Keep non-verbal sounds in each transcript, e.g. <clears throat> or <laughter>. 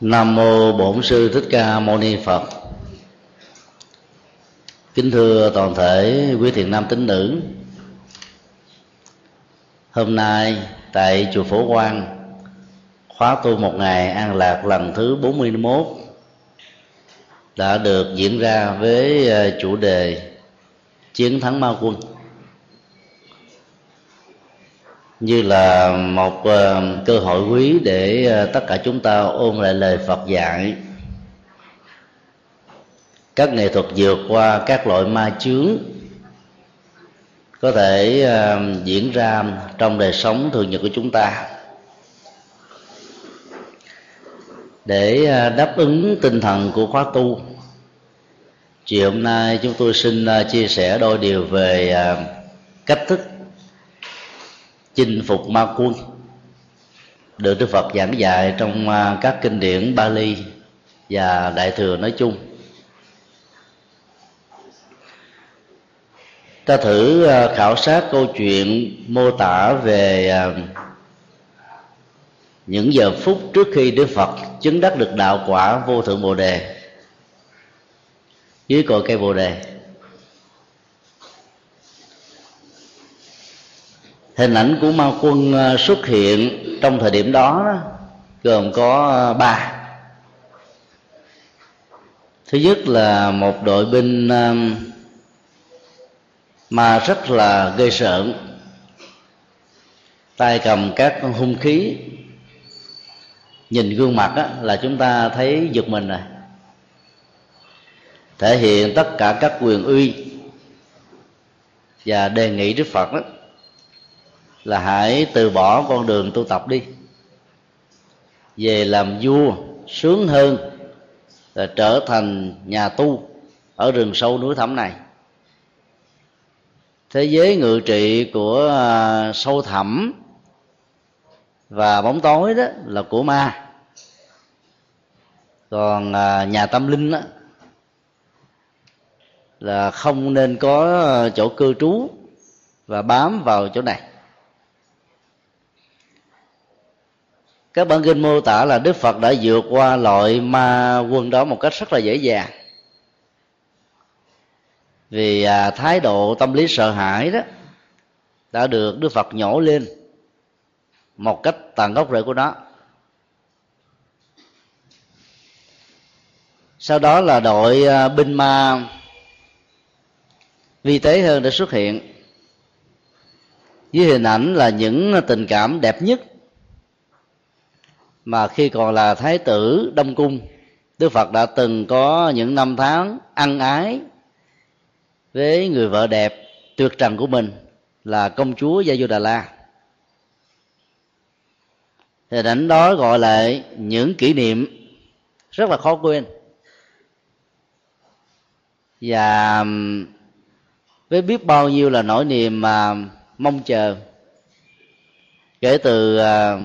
Nam mô Bổn sư Thích Ca Mâu Ni Phật. Kính thưa toàn thể quý thiện nam tín nữ. Hôm nay tại chùa Phổ Quang, khóa tu một ngày an lạc lần thứ 41 đã được diễn ra với ờ, chủ đề chiến thắng ma quân như là một ờ, cơ hội quý để ờ, tất cả chúng ta ôn lại lời Phật dạy. Các nghệ thuật vượt qua các loại ma chướng có thể ờ, diễn ra trong đời sống thường nhật của chúng ta. Để đáp ứng tinh thần của khóa tu, chiều hôm nay chúng tôi xin chia sẻ đôi điều về cách thức chinh phục ma quân. Được Đức Phật giảng dạy trong à, các kinh điển Bali và Đại thừa nói chung. Ta thử à, khảo sát câu chuyện mô tả về à, những giờ phút trước khi Đức Phật chứng đắc được đạo quả vô thượng bồ đề. Dưới cội cây bồ đề. Hình ảnh của ma quân ờ, xuất hiện trong thời điểm đó, gồm có ờ, ba. Thứ nhất là một đội binh mà rất là gây sợ tay cầm các hung khí. Nhìn gương mặt á, là chúng ta thấy giật mình rồi. Thể hiện tất cả các quyền uy và đề nghị đức phật đó là hãy từ bỏ con đường tu tập đi. Về làm vua, sướng hơn là trở thành nhà tu ở rừng sâu núi thẳm này. Thế giới ngự trị của à, sâu thẳm và bóng tối đó là của ma. Còn à, nhà tâm linh đó là không nên có chỗ cư trú và bám vào chỗ này. Các bản kinh mô tả là đức phật đã vượt qua loại ma quân đó một cách rất là dễ dàng. Vì à, thái độ tâm lý sợ hãi đó đã được đức phật nhổ lên một cách tàn gốc rễ của nó. Sau đó là đội à, binh ma vi tế hơn đã xuất hiện. Với hình ảnh là những tình cảm đẹp nhất mà khi còn là thái tử đông cung, đức phật đã từng có những năm tháng ăn ái với người vợ đẹp tuyệt trần của mình là công chúa gia du đà la hình ảnh đó gọi là những kỷ niệm rất là khó quên. Và với biết bao nhiêu là nỗi niềm mà mong chờ, kể từ à,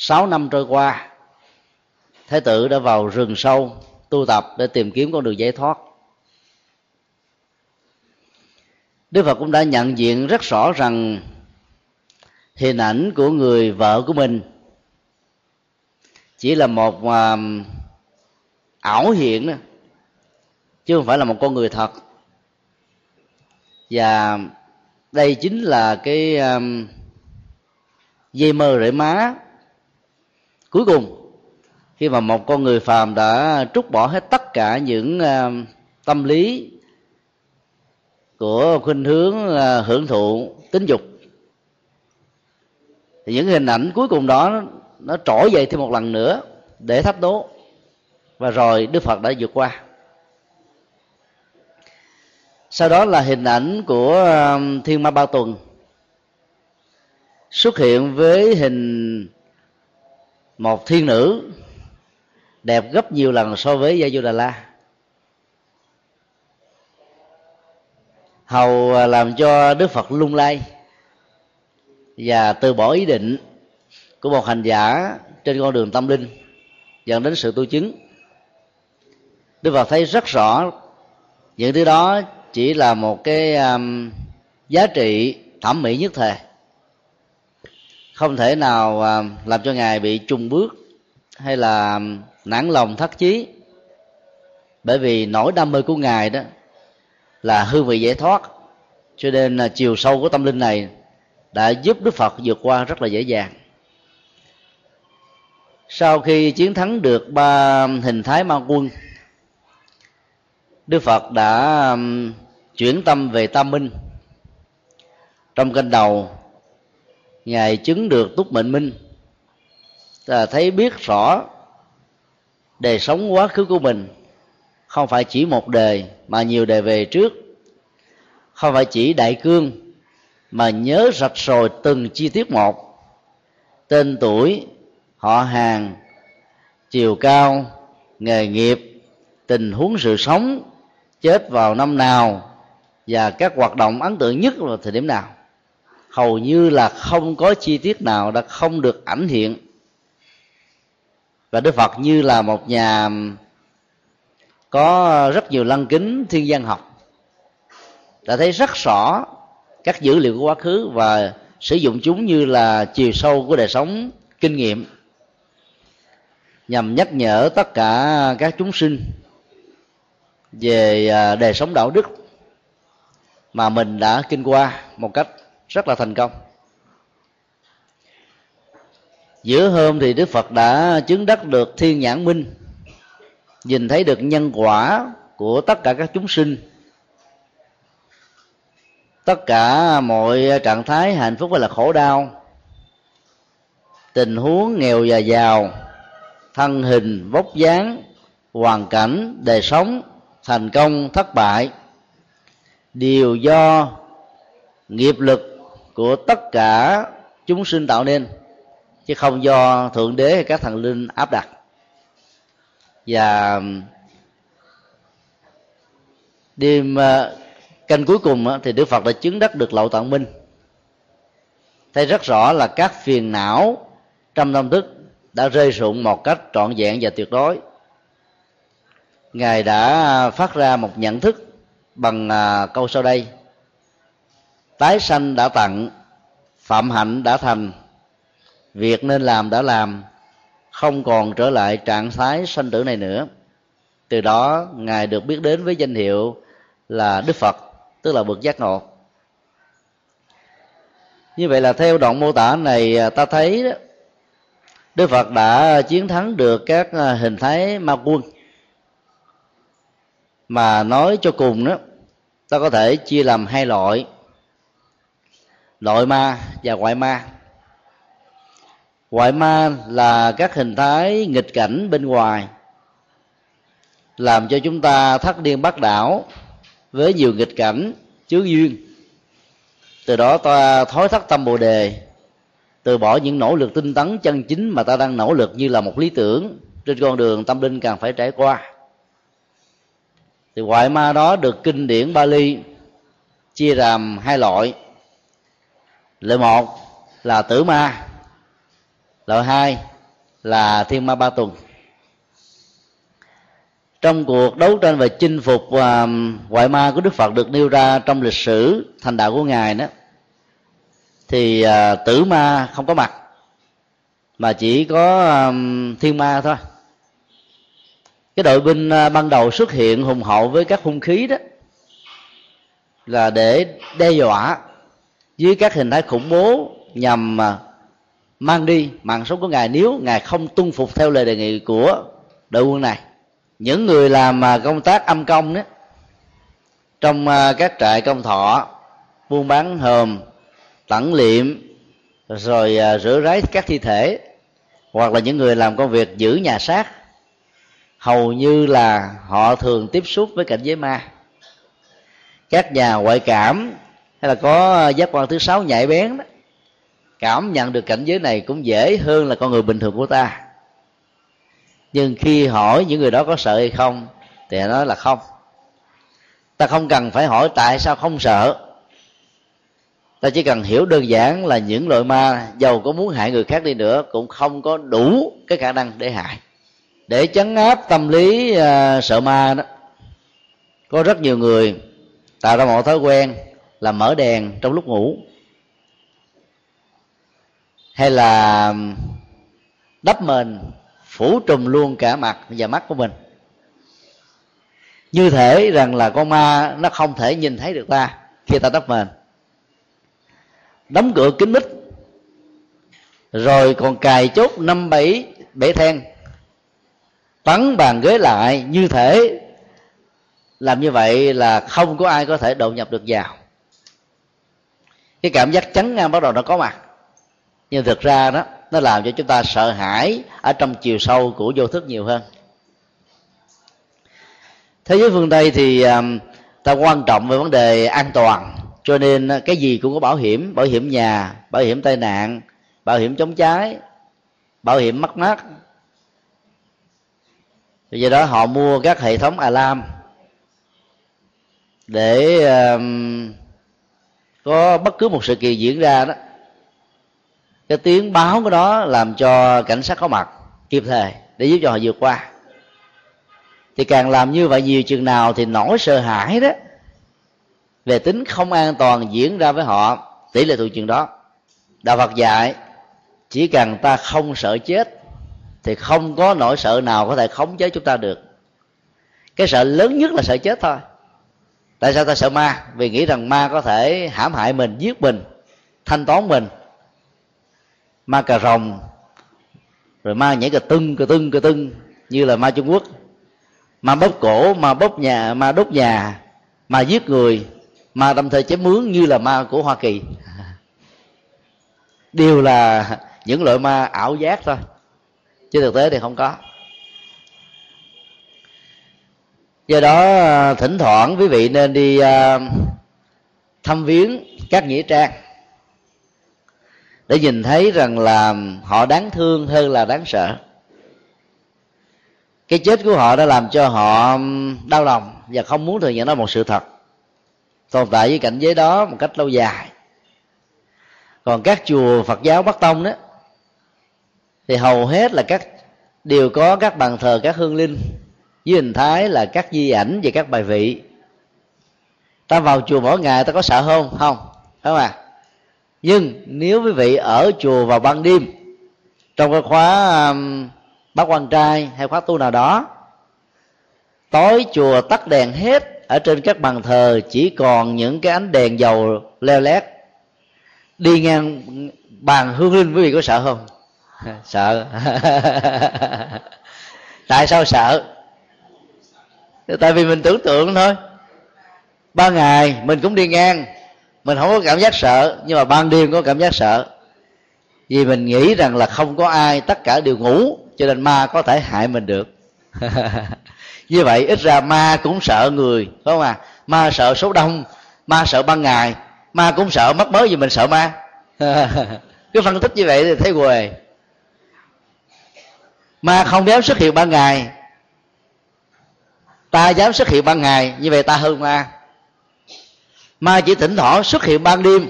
6 năm trôi qua thái tử đã vào rừng sâu tu tập để tìm kiếm con đường giải thoát. Đức phật cũng đã nhận diện rất rõ rằng hình ảnh của người vợ của mình chỉ là một uh, ảo hiện đó chứ không phải là một con người thật. Và đây chính là cái um, dây mơ rễ má cuối cùng khi mà một con người phàm đã trút bỏ hết tất cả những uh, tâm lý của khuynh hướng uh, hưởng thụ tính dục thì những hình ảnh cuối cùng đó nó trỗi dậy thêm một lần nữa để thách đố. Và rồi đức phật đã vượt qua. Sau đó là hình ảnh của ờ, thiên ma ba tuần xuất hiện với hình một thiên nữ đẹp gấp nhiều lần so với gia du đà la hầu làm cho đức phật lung lay và từ bỏ ý định của một hành giả trên con đường tâm linh dẫn đến sự tu chứng. Đức phật thấy rất rõ những thứ đó chỉ là một cái um, giá trị thẩm mỹ nhất thời không thể nào à, làm cho ngài bị trùng bước hay là nản lòng thất chí. Bởi vì nỗi đam mê của ngài đó là hương vị giải thoát. Cho nên là chiều sâu của tâm linh này đã giúp đức phật vượt qua rất là dễ dàng. Sau khi chiến thắng được ba hình thái ma quân, đức phật đã à, chuyển tâm về tam minh. Trong kênh đầu ngài chứng được túc mệnh minh. Là thấy biết rõ đời sống quá khứ của mình. Không phải chỉ một đề, mà nhiều đề về trước. Không phải chỉ đại cương, mà nhớ rạch rồi từng chi tiết một. Tên tuổi, họ hàng, chiều cao, nghề nghiệp, tình huống sự sống, chết vào năm nào và các hoạt động ấn tượng nhất vào thời điểm nào hầu như là không có chi tiết nào đã không được ảnh hiện. Và đức phật như là một nhà có rất nhiều lăng kính thiên văn học, đã thấy rất rõ các dữ liệu của quá khứ và sử dụng chúng như là chiều sâu của đời sống kinh nghiệm, nhằm nhắc nhở tất cả các chúng sinh về à, đời sống đạo đức mà mình đã kinh qua một cách rất là thành công. Giữa hôm thì đức phật đã chứng đắc được thiên nhãn minh, nhìn thấy được nhân quả của tất cả các chúng sinh, tất cả mọi trạng thái hạnh phúc hay là khổ đau, tình huống nghèo và giàu, thân hình, vóc dáng, hoàn cảnh, đời sống thành công thất bại, đều do nghiệp lực của tất cả chúng sinh tạo nên, chứ không do thượng đế hay các thần linh áp đặt. Và đêm à, canh cuối cùng thì đức phật đã chứng đắc được lậu tận minh. Thấy rất rõ là các phiền não trong tâm thức đã rơi rụng một cách trọn vẹn và tuyệt đối. Ngài đã phát ra một nhận thức bằng à, câu sau đây tái sanh đã tặng phạm hạnh đã thành. Việc nên làm đã làm không còn trở lại trạng thái sanh tử này nữa. Từ đó ngài được biết đến với danh hiệu là đức phật tức là bậc giác ngộ. Như vậy là theo đoạn mô tả này à, ta thấy đó, đức phật đã chiến thắng được các à, hình thái ma quân. Mà nói cho cùng đó ta có thể chia làm hai loại nội ma và ngoại ma. Ngoại ma là các hình thái nghịch cảnh bên ngoài, làm cho chúng ta thất điên bắt đảo với nhiều nghịch cảnh chứa duyên. Từ đó ta thối thất tâm bồ đề, từ bỏ những nỗ lực tinh tấn chân chính mà ta đang nỗ lực như là một lý tưởng trên con đường tâm linh càng phải trải qua. Thì ngoại ma đó được kinh điển Bali chia làm hai loại loại một là tử ma. Loại hai là thiên ma ba tuần. Trong cuộc đấu tranh về chinh phục um, ngoại ma của đức phật được nêu ra trong lịch sử thành đạo của ngài đó, thì à, tử ma không có mặt, mà chỉ có um, thiên ma thôi. Cái đội binh à, ban đầu xuất hiện hùng hậu với các hung khí đó là để đe dọa với các hình thái khủng bố nhằm à, mang đi mạng sống của ngài nếu ngài không tuân phục theo lời đề nghị của đội quân này. Những người làm à, công tác âm công đó, trong à, các trại công thọ, buôn bán hòm tẩn liệm, rồi rửa ráy các thi thể, hoặc là những người làm công việc giữ nhà xác, hầu như là họ thường tiếp xúc với cảnh giới ma. Các nhà ngoại cảm hay là có ờ, giác quan thứ sáu nhạy bén đó. Cảm nhận được cảnh giới này cũng dễ hơn là con người bình thường của ta. Nhưng khi hỏi những người đó có sợ hay không thì nói là không. Ta không cần phải hỏi tại sao không sợ. Ta chỉ cần hiểu đơn giản là những loại ma giàu có muốn hại người khác đi nữa cũng không có đủ cái khả năng để hại. Để chấn áp tâm lý uh, sợ ma đó có rất nhiều người tạo ra một thói quen là mở đèn trong lúc ngủ? Hay là đắp mền, phủ trùm luôn cả mặt và mắt của mình? Như thể rằng là con ma nó không thể nhìn thấy được ta khi ta đắp mền. Đóng cửa kín mít, rồi còn cài chốt năm bảy bể then. Bắn bàn ghế lại như thể làm như vậy là không có ai có thể đột nhập được vào cái cảm giác chắn ngang à, bắt đầu nó có mặt. Nhưng thực ra đó nó làm cho chúng ta sợ hãi ở trong chiều sâu của vô thức nhiều hơn. Thế giới phương tây thì à, ta quan trọng về vấn đề an toàn. Cho nên à, cái gì cũng có bảo hiểm bảo hiểm nhà bảo hiểm tai nạn bảo hiểm chống cháy bảo hiểm mất mát. Do đó họ mua các hệ thống alarm để uh, có bất cứ một sự kiện diễn ra đó, cái tiếng báo của đó làm cho cảnh sát có mặt kịp thời để giúp cho họ vượt qua. Thì càng làm như vậy nhiều chừng nào thì nỗi sợ hãi đó về tính không an toàn diễn ra với họ, tỷ lệ thuộc chừng đó. Đạo phật dạy, chỉ cần ta không sợ chết thì không có nỗi sợ nào có thể khống chế chúng ta được. Cái sợ lớn nhất là sợ chết thôi tại sao ta sợ ma? Vì nghĩ rằng ma có thể hãm hại mình, giết mình, thanh toán mình. Ma cà rồng, rồi ma nhảy cà tưng cà tưng cà tưng, như là ma trung quốc. Ma bóp cổ, ma bóp nhà, ma đốt nhà, ma giết người, ma đâm thời chém mướn như là ma của hoa kỳ. Đều là những loại ma ảo giác thôi, chứ thực tế thì không có. Do đó à, thỉnh thoảng quý vị nên đi à, thăm viếng các nghĩa trang để nhìn thấy rằng là họ đáng thương hơn là đáng sợ. Cái chết của họ đã làm cho họ đau lòng và không muốn thừa nhận đó một sự thật, tồn tại với cảnh giới đó một cách lâu dài. Còn các chùa phật giáo bắc tông đó, thì hầu hết là các, đều có các bàn thờ, các hương linh với hình thái là các di ảnh và các bài vị. Ta vào chùa mỗi ngày ta có sợ không? Không. Phải không à nhưng nếu quý vị ở chùa vào ban đêm trong cái khóa um, bác quan trai hay khóa tu nào đó tối chùa tắt đèn hết ở trên các bàn thờ chỉ còn những cái ánh đèn dầu leo lét. Đi ngang bàn hương linh quý vị có sợ không? <laughs> Sợ. <laughs> Tại sao sợ? Tại vì mình tưởng tượng thôi. Ba ngày mình cũng đi ngang. Mình không có cảm giác sợ nhưng mà ban đêm có cảm giác sợ. Vì mình nghĩ rằng là không có ai tất cả đều ngủ cho nên ma có thể hại mình được. <laughs> Như vậy ít ra ma cũng sợ người phải không à ma sợ số đông ma sợ ban ngày ma cũng sợ mất mới vì mình sợ ma. <laughs> Cứ phân tích như vậy thì thấy quề ma không dám xuất hiện ban ngày ta dám xuất hiện ban ngày, như vậy ta hơn ma. Ma chỉ thỉnh thoảng xuất hiện ban đêm.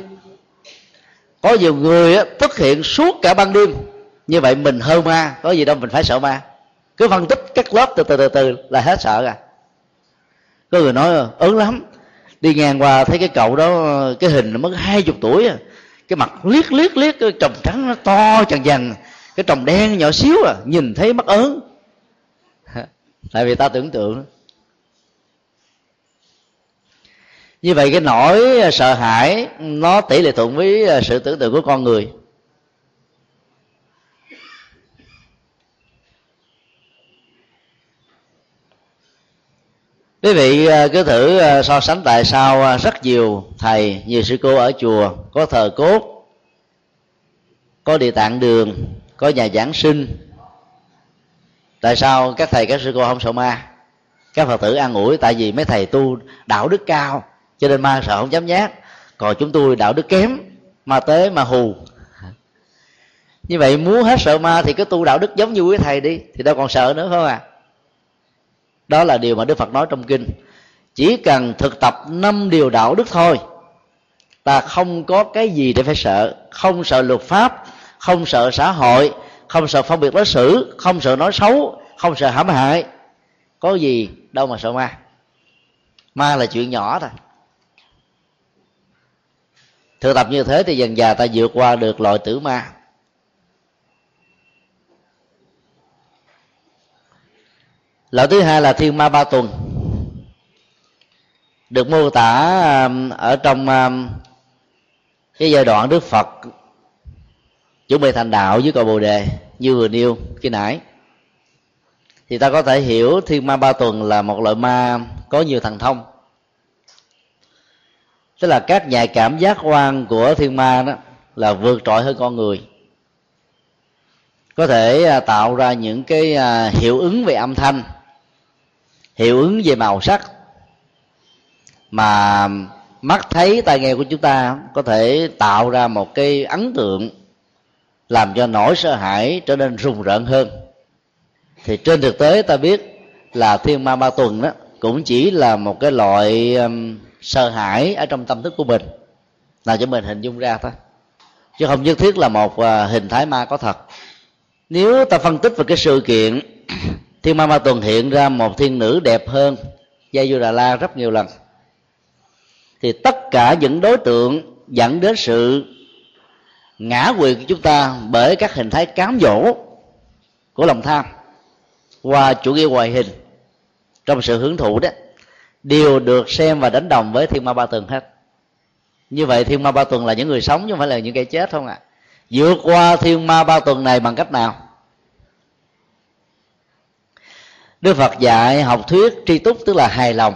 Có nhiều người xuất hiện suốt cả ban đêm. Như vậy mình hơn ma, có gì đâu mình phải sợ ma. Cứ phân tích các lớp từ từ từ từ là hết sợ à. Có người nói, ớn lắm, đi ngang qua thấy cái cậu đó, cái hình nó mất hai chục tuổi à. Cái mặt liếc liếc liếc, cái tròng trắng nó to chằng dằn cái tròng đen nhỏ xíu à nhìn thấy mắt ớn. <laughs> Tại vì ta tưởng tượng như vậy cái nỗi à, sợ hãi, nó tỷ lệ thuận với à, sự tưởng tượng của con người. Quý vị à, cứ thử so sánh tại sao rất nhiều thầy, nhiều sư cô ở chùa có thờ cốt, có địa tạng đường, có nhà giảng sinh. Tại sao các thầy, các sư cô không sợ ma? Các phật tử an ủi tại vì mấy thầy tu đạo đức cao cho nên ma sợ không dám nhát. Còn chúng tôi đạo đức kém, ma tế, ma hù. Như vậy muốn hết sợ ma thì cứ tu đạo đức giống như quý thầy đi, thì đâu còn sợ nữa, phải không à đó là điều mà đức phật nói trong kinh. Chỉ cần thực tập năm điều đạo đức thôi, ta không có cái gì để phải sợ. Không sợ luật pháp, không sợ xã hội, không sợ phân biệt đối xử, không sợ nói xấu, không sợ hãm hại. Có gì đâu mà sợ ma. Ma là chuyện nhỏ thôi thực tập như thế thì dần dà ta vượt qua được loại tử ma. Loại thứ hai là thiên ma ba tuần. Được mô tả um, ở trong um, cái giai đoạn đức phật chuẩn bị thành đạo với cội bồ đề như vừa nêu khi nãy. Thì ta có thể hiểu thiên ma ba tuần là một loại ma có nhiều thần thông tức là các nhạy cảm giác quan của thiên ma đó là vượt trội hơn con người. Có thể à, tạo ra những cái à, hiệu ứng về âm thanh, hiệu ứng về màu sắc mà mắt thấy tai nghe của chúng ta có thể tạo ra một cái ấn tượng làm cho nỗi sợ hãi trở nên rùng rợn hơn. Thì trên thực tế ta biết là thiên ma ba tuần đó cũng chỉ là một cái loại sợ hãi ở trong tâm thức của mình. Là cho mình hình dung ra thôi. Chứ không nhất thiết là một à, hình thái ma có thật. Nếu ta phân tích về cái sự kiện, <clears throat> thiên ma ma tuần hiện ra một thiên nữ đẹp hơn gia du đà la rất nhiều lần, thì tất cả những đối tượng dẫn đến sự ngã quyền của chúng ta bởi các hình thái cám dỗ của lòng tham, qua chủ nghĩa ngoại hình trong sự hưởng thụ đó đều được xem và đánh đồng với thiên ma ba tuần hết. Như vậy thiên ma ba tuần là những người sống chứ không phải là những kẻ chết không ạ. À? vượt qua thiên ma ba tuần này bằng cách nào? Đức phật dạy học thuyết tri túc tức là hài lòng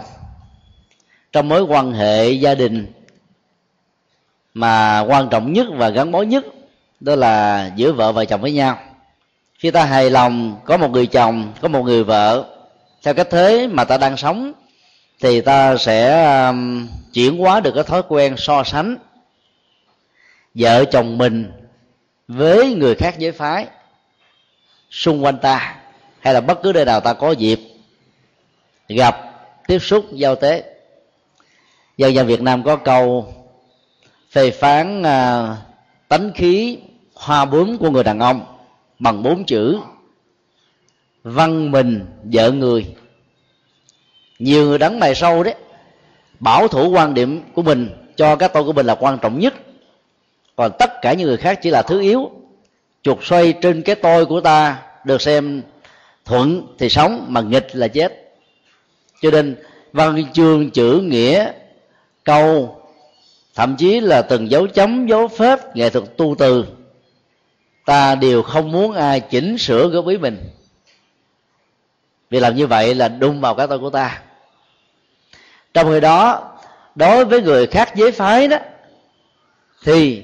trong mối quan hệ gia đình mà quan trọng nhất và gắn bó nhất, đó là giữa vợ và chồng với nhau. Khi ta hài lòng, có một người chồng, có một người vợ, theo cách thế mà ta đang sống thì ta sẽ um, chuyển hóa được cái thói quen so sánh vợ chồng mình với người khác giới phái xung quanh ta, hay là bất cứ nơi nào ta có dịp gặp, tiếp xúc, giao tế. Dân dân việt nam có câu phê phán à, tánh khí hoa bướm của người đàn ông bằng bốn chữ, văn mình vợ người nhiều người đắng mày sâu đấy. Bảo thủ quan điểm của mình cho cái tôi của mình là quan trọng nhất. Còn tất cả những người khác chỉ là thứ yếu. Chuột xoay trên cái tôi của ta được xem thuận thì sống, mà nghịch là chết. Cho nên, văn chương chữ nghĩa, câu, thậm chí là từng dấu chấm, dấu phết nghệ thuật tu từ, ta đều không muốn ai chỉnh sửa góp ý mình. Vì làm như vậy là đung vào cái tôi của ta trong khi đó, đối với người khác giới phái đó, thì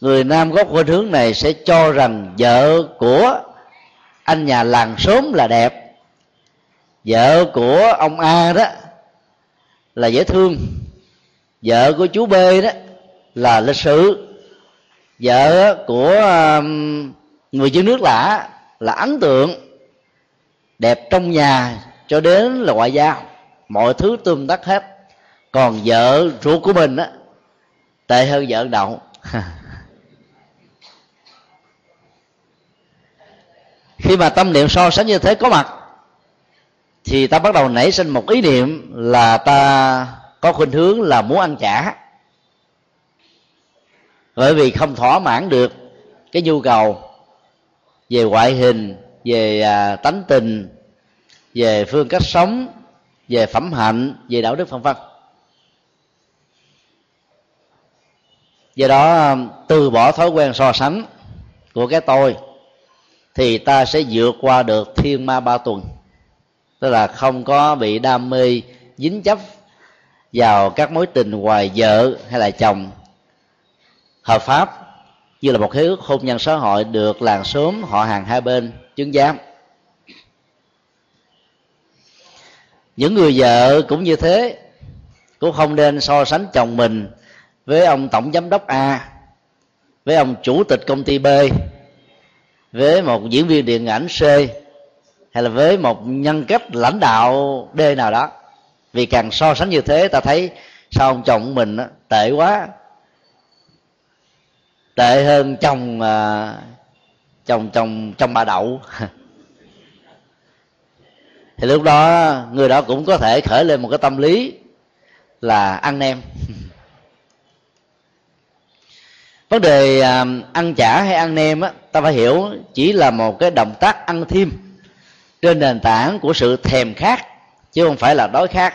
người nam gốc khuynh hướng này sẽ cho rằng vợ của anh nhà làng sớm là đẹp. Vợ của ông a đó là dễ thương. Vợ của chú b đó là lịch sự. Vợ của um, người dân nước lạ là ấn tượng, đẹp trong nhà cho đến là ngoại giao mọi thứ tươm tất hết. Còn vợ ruột của mình á tệ hơn vợ đậu. <laughs> Khi mà tâm niệm so sánh như thế có mặt thì ta bắt đầu nảy sinh một ý niệm là ta có khuynh hướng là muốn ăn chả, bởi vì không thỏa mãn được cái nhu cầu về ngoại hình về à, tánh tình về phương cách sống về phẩm hạnh, về đạo đức vân vân. Do đó um, từ bỏ thói quen so sánh của cái tôi thì ta sẽ vượt qua được thiên ma ba tuần. Tức là không có bị đam mê dính chấp vào các mối tình ngoài vợ hay là chồng. Hợp pháp như là một hiếu hôn nhân xã hội được làng sớm họ hàng hai bên chứng giám. Những người vợ cũng như thế. Cũng không nên so sánh chồng mình với ông tổng giám đốc a, với ông chủ tịch công ty b, với một diễn viên điện ảnh c, hay là với một nhân cách lãnh đạo d nào đó. Vì càng so sánh như thế, ta thấy sao ông chồng mình tệ quá. Tệ hơn chồng à, chồng chồng chồng bà đậu. <laughs> thì lúc đó, người đó cũng có thể khởi lên một cái tâm lý là ăn nem. <laughs> Vấn đề à, ăn chả hay ăn nem á, ta phải hiểu chỉ là một cái động tác ăn thêm trên nền tảng của sự thèm khát, chứ không phải là đói khát.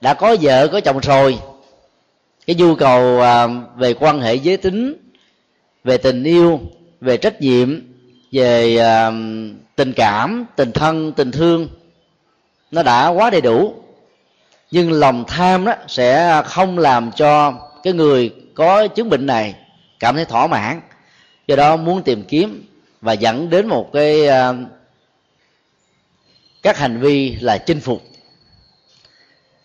Đã có vợ, có chồng rồi, cái nhu cầu à, về quan hệ giới tính, về tình yêu, về trách nhiệm về à, tình cảm tình thân tình thương nó đã quá đầy đủ. Nhưng lòng tham đó sẽ không làm cho cái người có chứng bệnh này cảm thấy thỏa mãn. Do đó muốn tìm kiếm và dẫn đến một cái uh, các hành vi là chinh phục.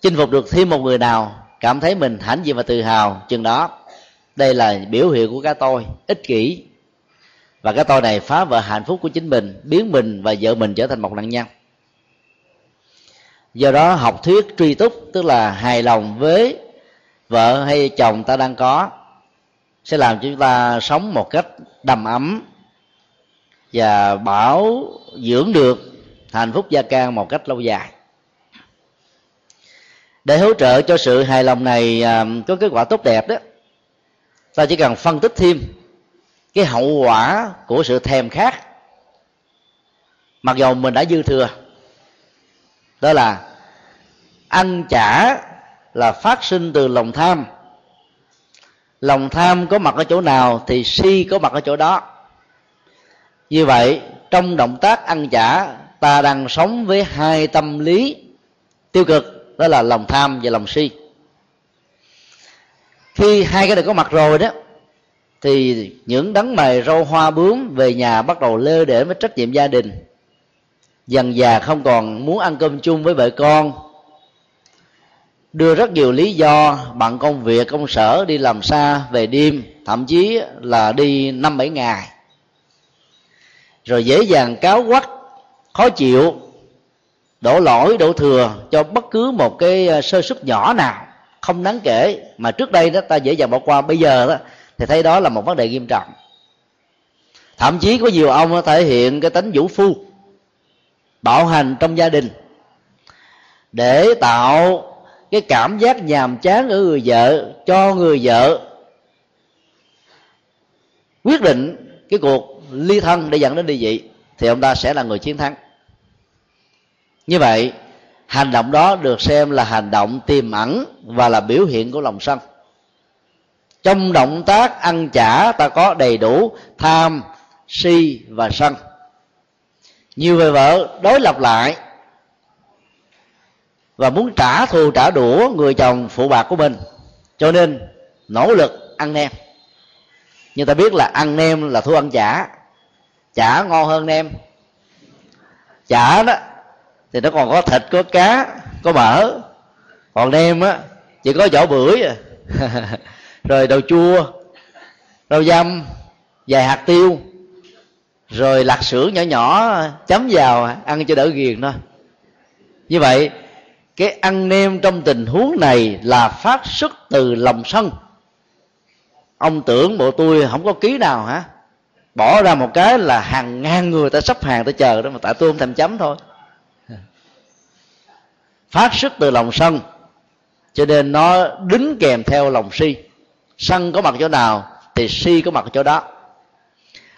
Chinh phục được thêm một người nào cảm thấy mình hãnh diện và tự hào chừng đó. Đây là biểu hiện của cái tôi ích kỷ và cái tôi này phá vỡ hạnh phúc của chính mình, biến mình và vợ mình trở thành một nạn nhân. Do đó học thuyết truy túc, tức là hài lòng với vợ hay chồng ta đang có, sẽ làm cho chúng ta sống một cách đầm ấm và bảo dưỡng được hạnh phúc gia can một cách lâu dài. Để hỗ trợ cho sự hài lòng này à, có kết quả tốt đẹp đó, ta chỉ cần phân tích thêm cái hậu quả của sự thèm khát, mặc dù mình đã dư thừa, đó là ăn chả là phát sinh từ lòng tham. Lòng tham có mặt ở chỗ nào thì si có mặt ở chỗ đó. Như vậy, trong động tác ăn chả, ta đang sống với hai tâm lý tiêu cực, đó là lòng tham và lòng si. Khi hai cái này có mặt rồi đó thì những đấng mày rau hoa bướm về nhà bắt đầu lơ để với trách nhiệm gia đình. Dần già không còn muốn ăn cơm chung với vợ con. Đưa rất nhiều lý do bằng công việc, công sở đi làm xa về đêm, thậm chí là đi năm bảy ngày. Rồi dễ dàng cáo quắt khó chịu, đổ lỗi, đổ thừa cho bất cứ một cái ờ, sơ suất nhỏ nào, không đáng kể mà trước đây đó ta dễ dàng bỏ qua. Bây giờ đó thì thấy đó là một vấn đề nghiêm trọng. Thậm chí có nhiều ông thể hiện cái tính vũ phu, bạo hành trong gia đình, để tạo cái cảm giác nhàm chán ở người vợ, cho người vợ quyết định cái cuộc ly thân để dẫn đến ly dị, thì ông ta sẽ là người chiến thắng. Như vậy, hành động đó được xem là hành động tiềm ẩn và là biểu hiện của lòng sân trong động tác ăn chả, ta có đầy đủ tham, si và sân. Nhiều người vợ đối lập lại và muốn trả thù, trả đũa người chồng phụ bạc của mình. Cho nên, nỗ lực ăn nem. Nhưng ta biết là ăn nem là thua ăn chả. Chả ngon hơn nem. Chả đó, thì nó còn có thịt, có cá, có mỡ. Còn nem á, chỉ có vỏ bưởi à. <laughs> rồi đầu chua, rau dăm, vài hạt tiêu. Rồi lạc sữa nhỏ nhỏ, chấm vào, ăn cho đỡ ghiền thôi. Như vậy, cái ăn nem trong tình huống này là phát xuất từ lòng sân. Ông tưởng bộ tôi không có ký nào hả? Bỏ ra một cái là hàng ngàn người ta sắp hàng ta chờ đó mà tại tôi không thèm chấm thôi. Phát xuất từ lòng sân, cho nên nó đính kèm theo lòng si sân có mặt chỗ nào thì si có mặt chỗ đó.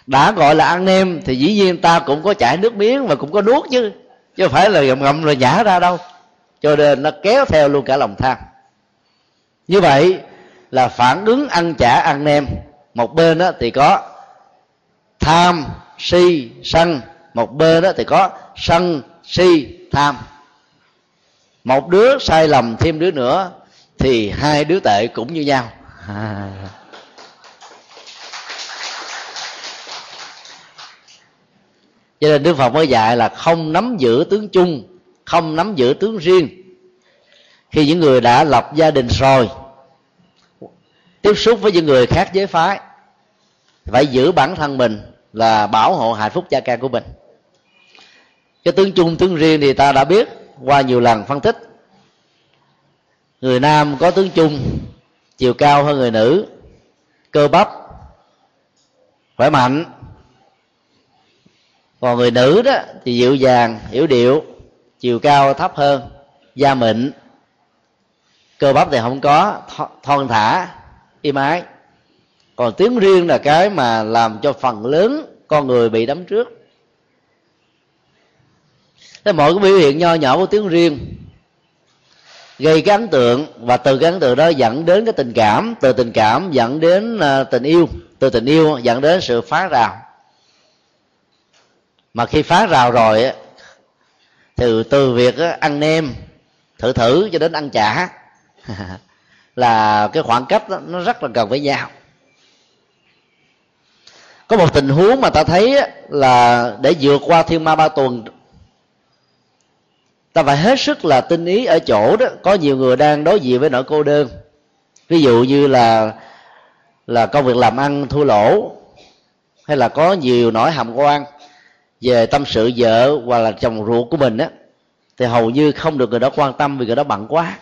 Đã gọi là ăn nem thì dĩ nhiên ta cũng có chảy nước miếng và cũng có nuốt chứ chứ không phải là ngậm ngậm rồi nhả ra đâu. Cho nên nó kéo theo luôn cả lòng tham. Như vậy là phản ứng ăn chả ăn nem một bên đó thì có tham, si, sân, một bên đó thì có sân, si, tham. Một đứa sai lầm, thêm đứa nữa thì hai đứa tệ cũng như nhau. À. cho nên đức phật mới dạy là không nắm giữ tướng chung, không nắm giữ tướng riêng. Khi những người đã lập gia đình rồi, tiếp xúc với những người khác giới phái, phải giữ bản thân mình là bảo hộ hạnh phúc gia can của mình. Cái tướng chung, tướng riêng thì ta đã biết qua nhiều lần phân tích. Người nam có tướng chung chiều cao hơn người nữ. Cơ bắp. Khỏe mạnh. Còn người nữ đó thì dịu dàng hiểu điệu. Chiều cao thấp hơn. Da mịn. Cơ bắp thì không có. Thon thả. Im ái. Còn tiếng riêng là cái mà làm cho phần lớn con người bị đấm trước. Thế mọi cái biểu hiện nho nhỏ của tiếng riêng gây cái ấn tượng và từ cái ấn tượng đó dẫn đến cái tình cảm từ tình cảm dẫn đến à, tình yêu từ tình yêu dẫn đến sự phá rào. Mà khi phá rào rồi thì từ việc ăn nem thử thử cho đến ăn chả <laughs> là cái khoảng cách đó, nó rất là gần với nhau. Có một tình huống mà ta thấy là để vượt qua thiên ma ba tuần ta phải hết sức là tinh ý ở chỗ đó. Có nhiều người đang đối diện với nỗi cô đơn. Ví dụ như là là công việc làm ăn, thua lỗ, hay là có nhiều nỗi hàm quan về tâm sự vợ hoặc là chồng ruột của mình á, thì hầu như không được người đó quan tâm vì người đó bận quá.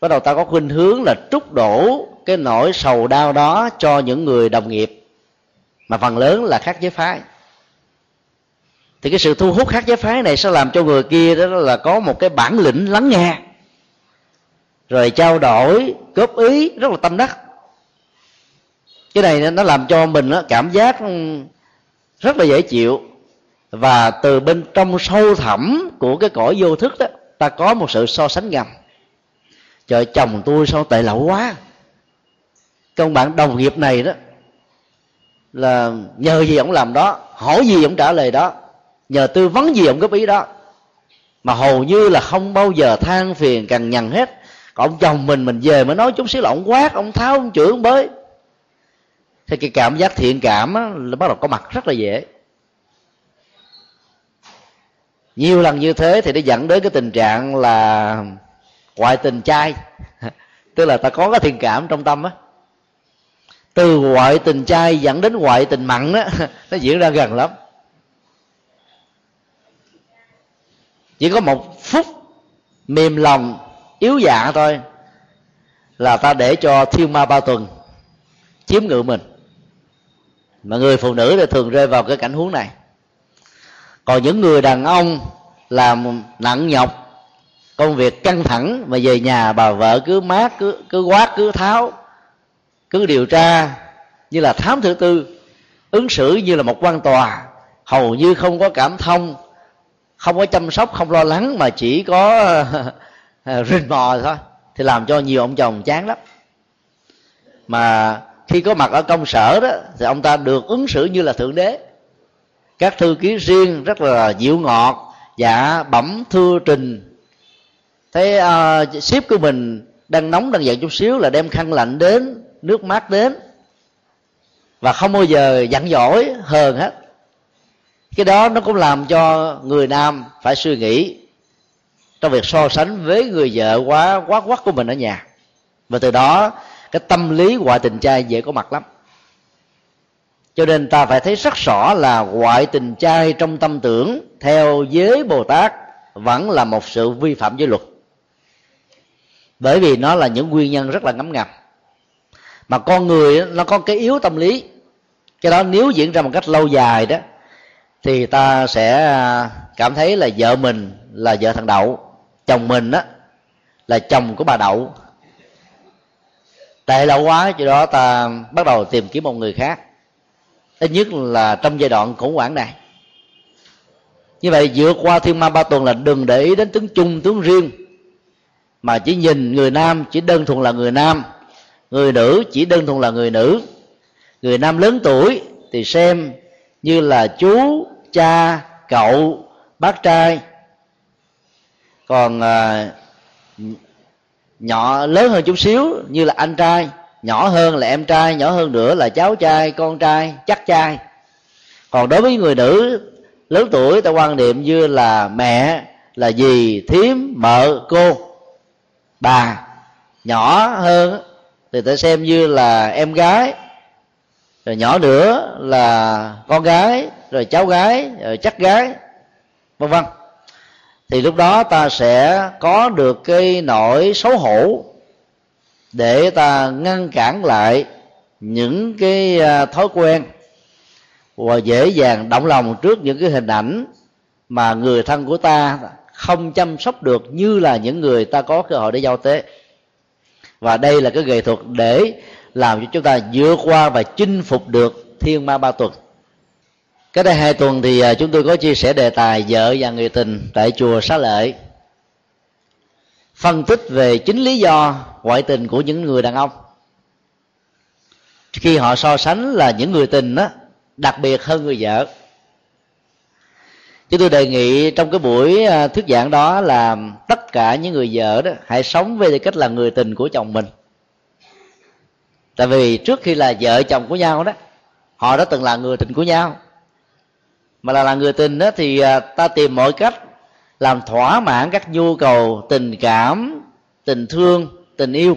Bắt đầu ta có khuynh hướng là trút đổ cái nỗi sầu đau đó cho những người đồng nghiệp. Mà phần lớn là khác giới phái thì cái sự thu hút khác giới phái này sẽ làm cho người kia đó là có một cái bản lĩnh lắng nghe. Rồi trao đổi, góp ý, rất là tâm đắc. Cái này nó làm cho mình cảm giác ừ, rất là dễ chịu. Và từ bên trong sâu thẳm của cái cõi vô thức đó, ta có một sự so sánh ngầm. Trời, chồng tôi sao tệ lậu quá. Công bạn đồng nghiệp này đó, là nhờ gì ông làm đó, hỏi gì ông trả lời đó nhờ tư vấn gì ông góp ý đó? Mà hầu như là không bao giờ than phiền cằn nhằn hết. Còn ông chồng mình mình về mới nói chút xíu là ông quát ông tháo ông chửi ông bới. Thì cái cảm giác thiện cảm á, là bắt đầu có mặt rất là dễ. Nhiều lần như thế thì nó dẫn đến cái tình trạng là ngoại tình trai. <laughs> Tức là ta có cái thiện cảm trong tâm á. Từ ngoại tình trai dẫn đến ngoại tình mặn á, <laughs> nó diễn ra gần lắm. Chỉ có một phút mềm lòng, yếu dạ thôi là ta để cho thiên ma ba tuần chiếm ngự mình. Mà người phụ nữ thì thường rơi vào cái cảnh huống này. Còn những người đàn ông làm nặng nhọc công việc căng thẳng mà về nhà bà vợ cứ mát, cứ cứ quát, cứ tháo, cứ điều tra như là thám thứ tư, ứng xử như là một quan tòa, hầu như không có cảm thông không có chăm sóc không lo lắng mà chỉ có <laughs> à, rình mò thôi. Thì làm cho nhiều ông chồng chán lắm. Mà khi có mặt ở công sở đó thì ông ta được ứng xử như là thượng đế. Các thư ký riêng rất là dịu ngọt dạ bẩm thư trình. Thấy uh, à, ship của mình đang nóng đang giận chút xíu là đem khăn lạnh đến nước mát đến. Và không bao giờ giận dỗi hờn hết cái đó nó cũng làm cho người nam phải suy nghĩ trong việc so sánh với người vợ quá quá quắc của mình ở nhà. Và từ đó, cái tâm lý ngoại tình trai dễ có mặt lắm. Cho nên ta phải thấy rất rõ là ngoại tình trai trong tâm tưởng theo giới bồ tát vẫn là một sự vi phạm giới luật. Bởi vì nó là những nguyên nhân rất là ngấm ngầm. Mà con người nó có cái yếu tâm lý. Cái đó nếu diễn ra một cách lâu dài đó thì ta sẽ à, cảm thấy là vợ mình là vợ thằng đậu, chồng mình á, là chồng của bà đậu. Tệ lâu quá do đó ta bắt đầu tìm kiếm một người khác. Ít nhất là trong giai đoạn khủng hoảng này. Như vậy, vượt qua thiên ma ba tuần là đừng để ý đến tướng chung, tướng riêng, mà chỉ nhìn người nam chỉ đơn thuần là người nam, người nữ chỉ đơn thuần là người nữ. Người nam lớn tuổi thì xem như là chú cha cậu bác trai. Còn à, nhỏ lớn hơn chút xíu như là anh trai nhỏ hơn là em trai nhỏ hơn nữa là cháu trai con trai chắc trai. Còn đối với người nữ lớn tuổi ta quan niệm như là mẹ là dì thím mợ cô. Bà nhỏ hơn thì ta xem như là em gái rồi nhỏ nữa là con gái rồi cháu gái, rồi chắc gái, vân vân. Thì lúc đó ta sẽ có được cái nỗi xấu hổ để ta ngăn cản lại những cái à, thói quen và dễ dàng động lòng trước những cái hình ảnh mà người thân của ta không chăm sóc được như là những người ta có cơ hội để giao tế. Và đây là cái nghệ thuật để làm cho chúng ta vượt qua và chinh phục được thiên ma ba tuần cái đây hai tuần thì à, chúng tôi có chia sẻ đề tài vợ và người tình tại chùa xá lợi. Phân tích về chính lý do ngoại tình của những người đàn ông. Khi họ so sánh là những người tình đó đặc biệt hơn người vợ. Chúng tôi đề nghị trong cái buổi à, thuyết giảng đó là tất cả những người vợ đó hãy sống với cách là người tình của chồng mình. Tại vì trước khi là vợ chồng của nhau đó, họ đã từng là người tình của nhau mà là là người tình đó thì à, ta tìm mọi cách làm thỏa mãn các nhu cầu tình cảm, tình thương, tình yêu.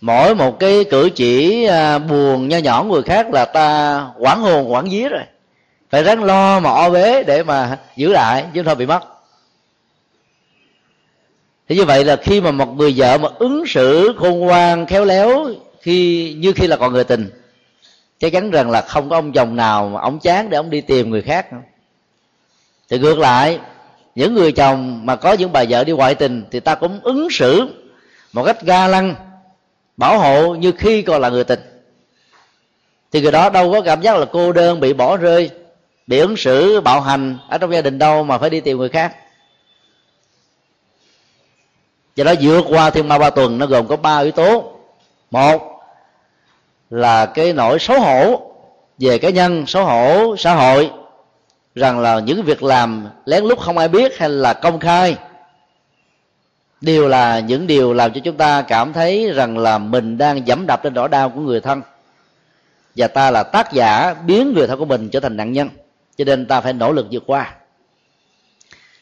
Mỗi một cái cử chỉ à, buồn nho nhỏ người khác là ta quản hồn quản vía rồi. Phải ráng lo mà o bế để mà giữ lại, chứ thôi bị mất. Thế như vậy là khi mà một người vợ mà ứng xử khôn ngoan, khéo léo khi, như khi là còn người tình chắc chắn rằng là không có ông chồng nào mà ông chán để ông đi tìm người khác. Thì ngược lại, những người chồng mà có những bà vợ đi ngoại tình thì ta cũng ứng xử một cách ga lăng, bảo hộ như khi còn là người tình. Thì người đó đâu có cảm giác là cô đơn, bị bỏ rơi, bị ứng xử, bạo hành ở trong gia đình đâu mà phải đi tìm người khác. Do đó vượt qua thiên ma ba tuần, nó gồm có ba yếu tố. Một là cái nỗi xấu hổ về cá nhân, xấu hổ xã hội, rằng là những việc làm lén lút không ai biết hay là công khai, đều là những điều làm cho chúng ta cảm thấy rằng là mình đang dẫm đạp trên nỗi đau của người thân. Và ta là tác giả biến người thân của mình trở thành nạn nhân, cho nên ta phải nỗ lực vượt qua.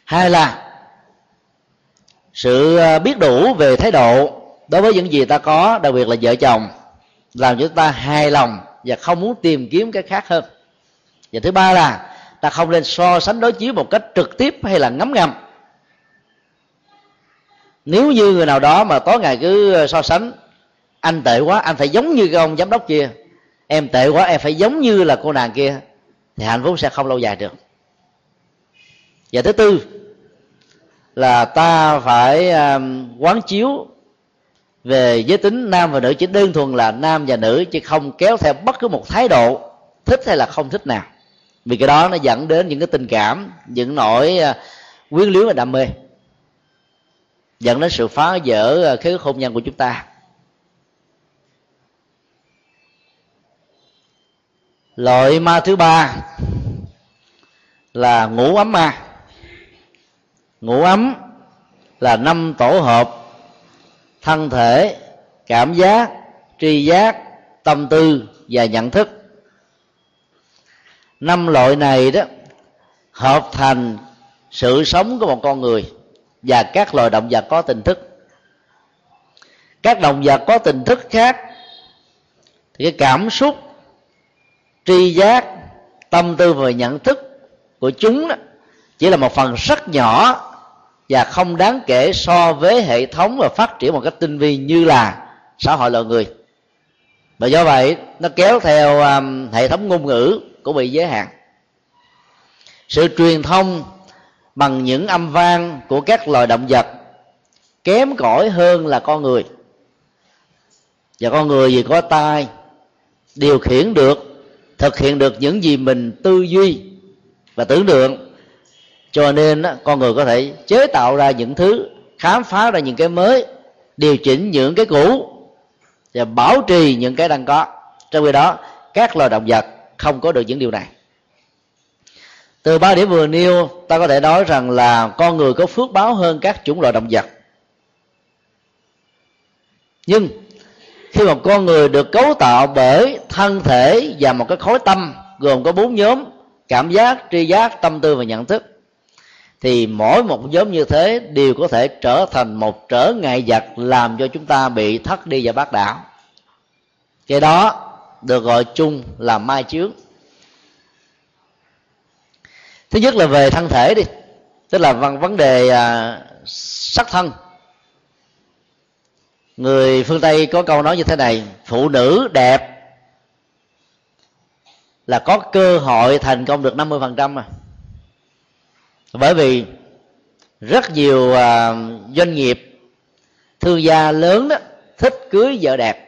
Hai là, sự à, biết đủ về thái độ đối với những gì ta có, đặc biệt là vợ chồng làm cho chúng ta hài lòng và không muốn tìm kiếm cái khác hơn. Và thứ ba là, ta không nên so sánh đối chiếu một cách trực tiếp hay là ngấm ngầm. Nếu như người nào đó mà tối ngày cứ ờ, so sánh, anh tệ quá, anh phải giống như cái ông giám đốc kia, em tệ quá, em phải giống như là cô nàng kia, thì hạnh phúc sẽ không lâu dài được. Và thứ tư là ta phải ờ, quán chiếu về giới tính, nam và nữ chỉ đơn thuần là nam và nữ, chứ không kéo theo bất cứ một thái độ thích hay là không thích nào. Vì cái đó nó dẫn đến những cái tình cảm, những nỗi à, quyến luyến và đam mê. Dẫn đến sự phá vỡ cái khế ước hôn nhân của chúng ta. Loại ma thứ ba là ngủ ấm ma. Ngủ ấm là năm tổ hợp thân thể cảm giác tri giác tâm tư và nhận thức. Năm loại này đó hợp thành sự sống của một con người và các loài động vật có tình thức. Các động vật có tình thức khác thì cái cảm xúc tri giác tâm tư và nhận thức của chúng đó, chỉ là một phần rất nhỏ và không đáng kể so với hệ thống và phát triển một cách tinh vi như là xã hội loài người. Và do vậy nó kéo theo um, hệ thống ngôn ngữ cũng bị giới hạn. Sự truyền thông bằng những âm vang của các loài động vật kém cỏi hơn là con người. Và con người gì có tai điều khiển được thực hiện được những gì mình tư duy và tưởng tượng cho nên con người có thể chế tạo ra những thứ, khám phá ra những cái mới, điều chỉnh những cái cũ, và bảo trì những cái đang có. Trong khi đó, các loài động vật không có được những điều này. Từ ba điểm vừa nêu, ta có thể nói rằng là con người có phước báo hơn các chủng loại động vật. Nhưng, khi một con người được cấu tạo bởi thân thể và một cái khối tâm, gồm có bốn nhóm cảm giác, tri giác, tâm tư và nhận thức thì mỗi một nhóm như thế đều có thể trở thành một trở ngại vật làm cho chúng ta bị thất đi và bác đảo. Cái đó được gọi chung là mai chướng. Thứ nhất là về thân thể đi tức là vấn đề à, sắc thân. Người phương tây có câu nói như thế này phụ nữ đẹp là có cơ hội thành công được 50% mà bởi vì rất nhiều à, doanh nghiệp thương gia lớn đó thích cưới vợ đẹp.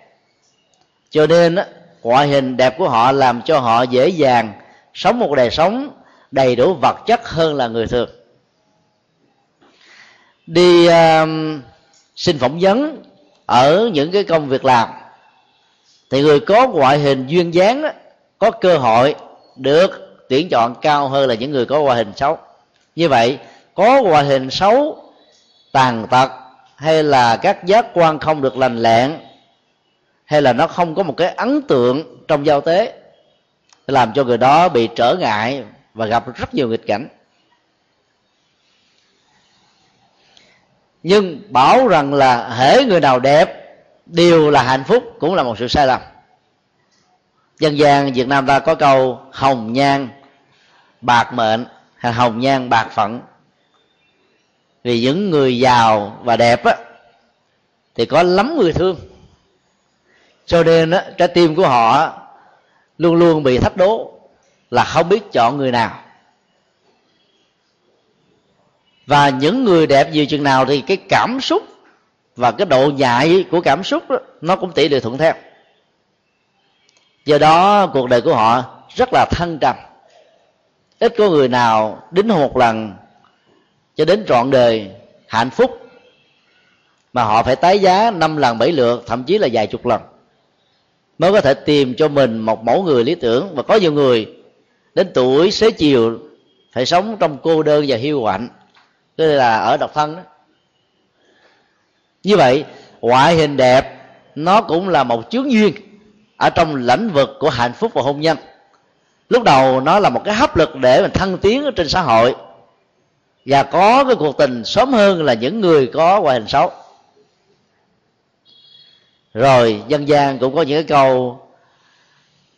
Cho nên đó, ngoại hình đẹp của họ làm cho họ dễ dàng sống một đời sống đầy đủ vật chất hơn là người thường. Đi uh, xin phỏng vấn ở những cái công việc làm thì người có ngoại hình duyên dáng đó, có cơ hội được tuyển chọn cao hơn là những người có ngoại hình xấu như vậy, có ngoại hình xấu, tàn tật, hay là các giác quan không được lành lẹn, hay là nó không có một cái ấn tượng trong giao tế làm cho người đó bị trở ngại và gặp rất nhiều nghịch cảnh. Nhưng bảo rằng là hễ người nào đẹp, đều là hạnh phúc cũng là một sự sai lầm. Dân gian việt nam ta có câu hồng nhan, bạc mệnh hồng nhan bạc phận. Vì những người giàu và đẹp á thì có lắm người thương. Cho nên á, trái tim của họ luôn luôn bị thách đố là không biết chọn người nào. Và những người đẹp nhiều chừng nào thì cái cảm xúc và cái độ nhạy của cảm xúc đó, nó cũng tỷ lệ thuận theo. Do đó cuộc đời của họ rất là thăng trầm ít có người nào đính hôn một lần cho đến trọn đời hạnh phúc, mà họ phải tái giá năm lần bảy lượt, thậm chí là vài chục lần, mới có thể tìm cho mình một mẫu người lý tưởng. Và có nhiều người đến tuổi xế chiều phải sống trong cô đơn và hiu quạnh tức là ở độc thân đó. Như vậy, ngoại hình đẹp nó cũng là một chướng duyên ở trong lĩnh vực của hạnh phúc và hôn nhân lúc đầu nó là một cái hấp lực để mình thăng tiến ở trên xã hội. Và có cái cuộc tình sớm hơn là những người có ngoại hình xấu. Rồi dân gian cũng có những cái câu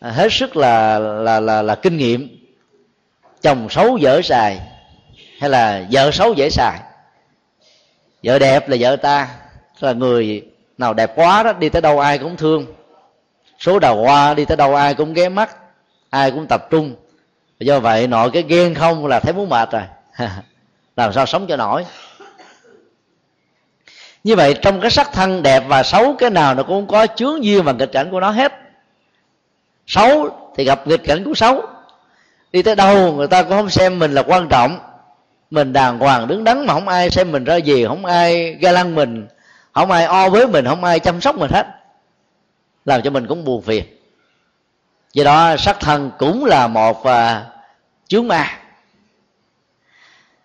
à, hết sức là là là là kinh nghiệm. Chồng xấu dở xài hay là vợ xấu dễ xài? Vợ đẹp là vợ ta, là người nào đẹp quá đó đi tới đâu ai cũng thương. Số đào hoa đi tới đâu ai cũng ghé mắt ai cũng tập trung. Do vậy, nội cái ghen không là thấy muốn mệt rồi. <laughs> Làm sao sống cho nổi? Như vậy, trong cái sắc thân đẹp và xấu, cái nào nó cũng có chướng duyên và nghịch cảnh của nó hết. Xấu thì gặp nghịch cảnh của xấu. Đi tới đâu, người ta cũng không xem mình là quan trọng. Mình đàng hoàng đứng đắn mà không ai xem mình ra gì, không ai ga lăng mình, không ai o với mình, không ai chăm sóc mình hết. Làm cho mình cũng buồn phiền do đó sắc thân cũng là một à, uh, chướng ma.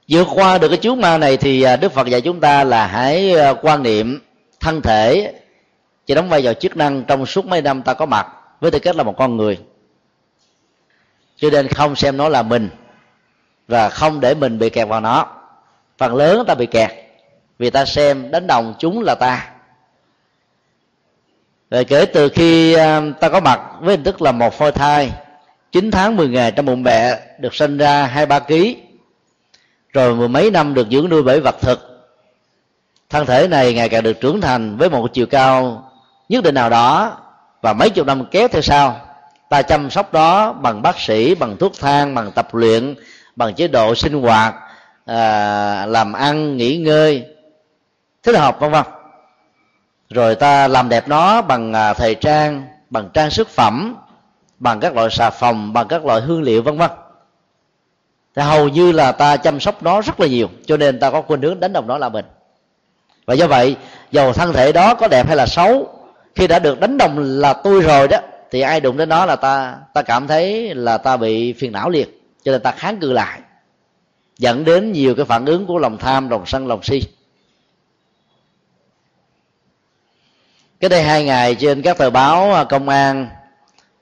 Vượt qua được cái chướng ma này thì à, đức phật dạy chúng ta là hãy à, quan niệm thân thể chỉ đóng vai trò chức năng trong suốt mấy năm ta có mặt với tư cách là một con người. Cho nên không xem nó là mình và không để mình bị kẹt vào nó. Phần lớn ta bị kẹt vì ta xem đánh đồng chúng là ta rồi kể từ khi à, ta có mặt với hình thức là một phôi thai 9 tháng 10 ngày trong bụng mẹ được sinh ra hai ba ký. Rồi mười mấy năm được dưỡng nuôi bởi vật thực. Thân thể này ngày càng được trưởng thành với một chiều cao nhất định nào đó và mấy chục năm kéo theo sau ta chăm sóc đó bằng bác sĩ bằng thuốc thang bằng tập luyện bằng chế độ sinh hoạt à, làm ăn nghỉ ngơi. Thích hợp vân vân rồi ta làm đẹp nó bằng à, thời trang, bằng trang sức phẩm, bằng các loại xà phòng, bằng các loại hương liệu, vân vân. Thì hầu như là ta chăm sóc nó rất là nhiều, cho nên ta có khuynh hướng đánh đồng nó là mình. Và do vậy, dầu thân thể đó có đẹp hay là xấu, khi đã được đánh đồng là tôi rồi đó, thì ai đụng đến nó là ta ta cảm thấy là ta bị phiền não liệt cho nên ta kháng cự lại, dẫn đến nhiều cái phản ứng của lòng tham, lòng sân, lòng si. Cái đây hai ngày trên các tờ báo à, công an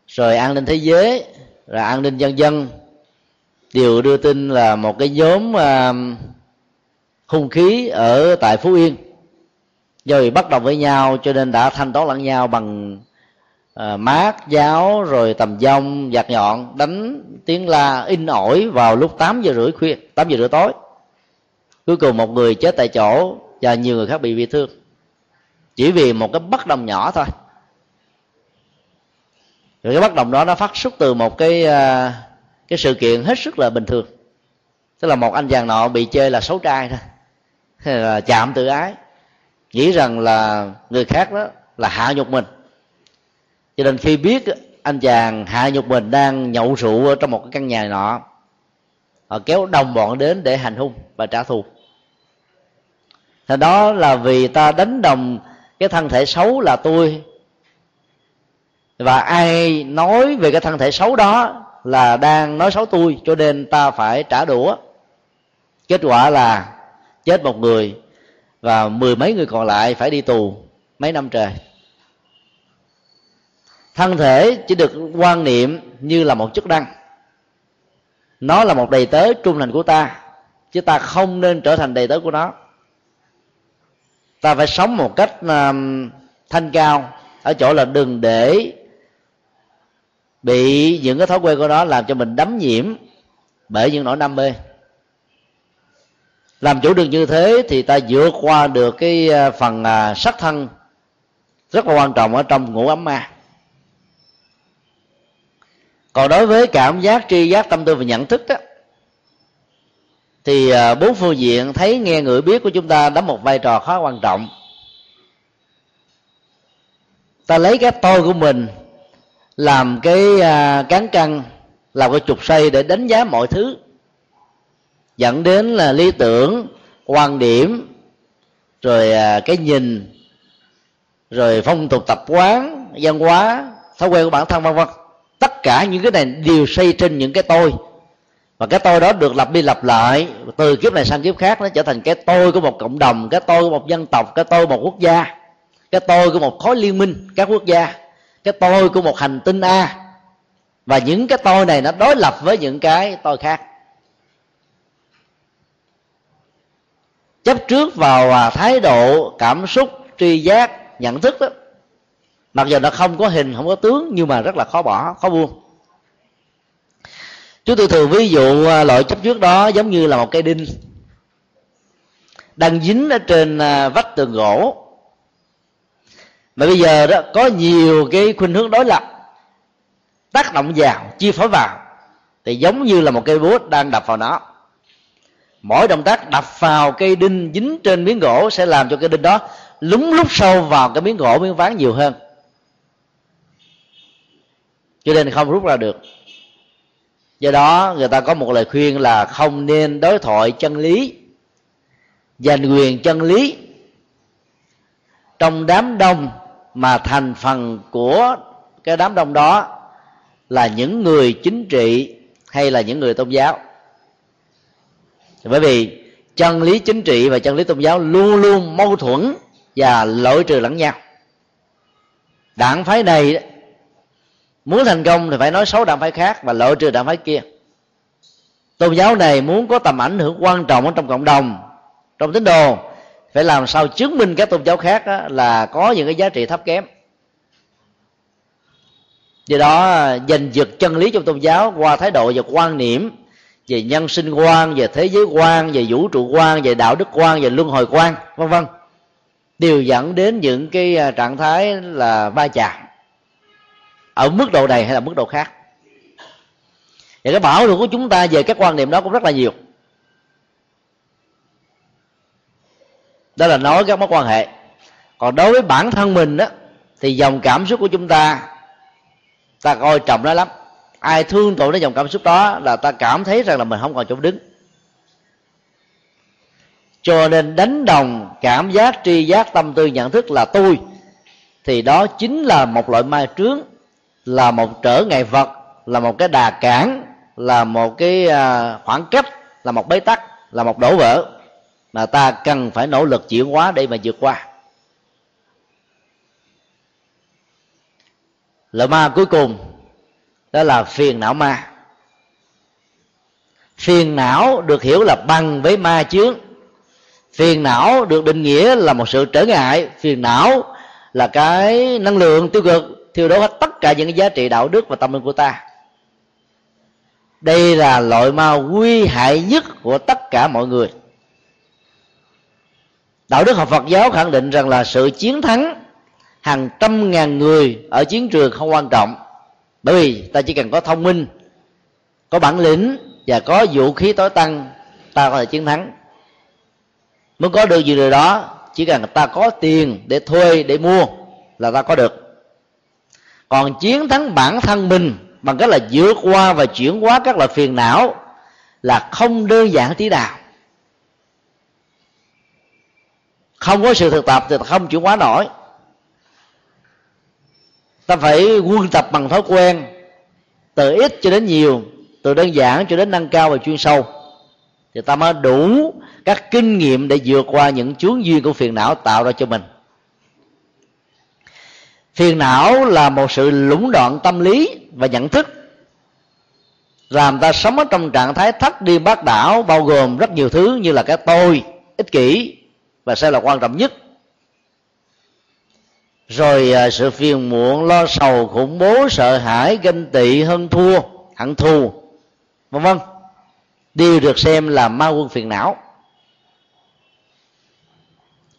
rồi an ninh thế giới rồi an ninh dân dân đều đưa tin là một cái nhóm à, hung khí ở tại phú yên. Do vì bắt đầu với nhau cho nên đã thanh toán lẫn nhau bằng uh, mát giáo rồi tầm dông giặt nhọn đánh tiếng la in ỏi vào lúc 8 giờ rưỡi khuya 8 giờ rưỡi tối. Cuối cùng một người chết tại chỗ và nhiều người khác bị bị thương chỉ vì một cái bất đồng nhỏ thôi. Rồi cái bất đồng đó nó phát xuất từ một cái à, cái sự kiện hết sức là bình thường. Tức là một anh chàng nọ bị chơi là xấu trai thôi. Hay là chạm tự ái. Nghĩ rằng là người khác đó là hạ nhục mình. Cho nên khi biết anh chàng hạ nhục mình đang nhậu rượu ở trong một cái căn nhà nọ, họ kéo đồng bọn đến để hành hung và trả thù. Thì đó là vì ta đánh đồng cái thân thể xấu là tôi. Và ai nói về cái thân thể xấu đó là đang nói xấu tôi, cho nên ta phải trả đũa. Kết quả là chết một người và mười mấy người còn lại phải đi tù mấy năm trời. Thân thể chỉ được quan niệm như là một chức năng. Nó là một đầy tớ trung thành của ta, chứ ta không nên trở thành đầy tớ của nó ta phải sống một cách um, thanh cao ở chỗ là đừng để bị những cái thói quen của nó làm cho mình đắm nhiễm bởi những nỗi đam mê. Làm chủ được như thế thì ta vượt qua được cái à, phần uh, sắc thân rất là quan trọng ở trong ngũ ấm ma. Còn đối với cảm giác tri giác tâm tư và nhận thức đó thì à, bốn phương diện thấy nghe người biết của chúng ta đóng một vai trò khá quan trọng. Ta lấy cái tôi của mình làm cái à, cán cân, làm cái trục xây để đánh giá mọi thứ. Dẫn đến là lý tưởng, quan điểm, rồi à, cái nhìn, rồi phong tục tập quán, văn hóa, thói quen của bản thân, vân vân. Tất cả những cái này đều xây trên những cái tôi và cái tôi đó được lặp đi lặp lại, từ kiếp này sang kiếp khác, nó trở thành cái tôi của một cộng đồng, cái tôi của một dân tộc, cái tôi của một quốc gia, cái tôi của một khối liên minh, các quốc gia, cái tôi của một hành tinh a. Và những cái tôi này nó đối lập với những cái tôi khác. Chấp trước vào à, thái độ, cảm xúc, tri giác, nhận thức đó, mặc dù nó không có hình, không có tướng, nhưng mà rất là khó bỏ, khó buông chúng tôi thường ví dụ à, loại chấp trước đó giống như là một cây đinh. Đang dính ở trên à, vách tường gỗ. Mà bây giờ đó, có nhiều cái khuynh hướng đối lập. Tác động vào, chi phối vào, thì giống như là một cây búa đang đập vào nó. Mỗi động tác đập vào cây đinh dính trên miếng gỗ sẽ làm cho cây đinh đó lúng lúc sâu vào cái miếng gỗ miếng ván nhiều hơn. Cho nên không rút ra được do đó, người ta có một lời khuyên là không nên đối thoại chân lý, giành quyền chân lý. Trong đám đông mà thành phần của cái đám đông đó là những người chính trị hay là những người tôn giáo. Bởi vì chân lý chính trị và chân lý tôn giáo luôn luôn mâu thuẫn và lỗi trừ lẫn nhau. Đảng phái này muốn thành công thì phải nói xấu đảng phái khác và loại trừ đảng phái kia. Tôn giáo này muốn có tầm ảnh hưởng quan trọng ở trong cộng đồng, trong tín đồ, phải làm sao chứng minh các tôn giáo khác là có những cái giá trị thấp kém. Do đó, giành giật chân lý trong tôn giáo qua thái độ và quan niệm về nhân sinh quan, về thế giới quan, về vũ trụ quan, về đạo đức quan, về luân hồi quan, vân vân, đều dẫn đến những cái à, trạng thái là va chạm ở mức độ này hay là mức độ khác? Và cái bảo luận của chúng ta về các quan niệm đó cũng rất là nhiều. Đó là nói các mối quan hệ. Còn đối với bản thân mình đó thì dòng cảm xúc của chúng ta ta coi trọng nó lắm. Ai thương tổn đến dòng cảm xúc đó là ta cảm thấy rằng là mình không còn chỗ đứng. Cho nên đánh đồng cảm giác, tri giác, tâm tư, nhận thức là tôi, thì đó chính là một loại ma trướng là một trở ngại vật, là một cái đà cản, là một cái à, khoảng cách, là một bế tắc, là một đổ vỡ mà ta cần phải nỗ lực chuyển hóa để mà vượt qua. Loại ma cuối cùng đó là phiền não ma. Phiền não được hiểu là bằng với ma chướng. Phiền não được định nghĩa là một sự trở ngại. Phiền não là cái năng lượng tiêu cực thiêu đốt hết tất cả những cái giá trị đạo đức và tâm linh của ta. Đây là loại ma nguy hại nhất của tất cả mọi người. Đạo đức học phật giáo khẳng định rằng là sự chiến thắng hàng trăm ngàn người ở chiến trường không quan trọng. Bởi vì ta chỉ cần có thông minh, có bản lĩnh và có vũ khí tối tăng, ta có thể chiến thắng. Muốn có được gì điều đó, chỉ cần ta có tiền để thuê, để mua là ta có được còn chiến thắng bản thân mình bằng cách là vượt qua và chuyển hóa các loại phiền não là không đơn giản tí nào. Không có sự thực tập thì không chuyển hóa nổi. Ta phải quân tập bằng thói quen, từ ít cho đến nhiều, từ đơn giản cho đến nâng cao và chuyên sâu. Thì ta mới đủ các kinh nghiệm để vượt qua những chướng duyên của phiền não tạo ra cho mình phiền não là một sự lũng đoạn tâm lý và nhận thức. Làm ta sống ở trong trạng thái thất điên bác đảo, bao gồm rất nhiều thứ như là cái tôi, ích kỷ và sẽ là quan trọng nhất. Rồi à, sự phiền muộn, lo sầu, khủng bố, sợ hãi, ganh tị hơn thua, hận thù, vân vân, đều được xem là ma quân phiền não.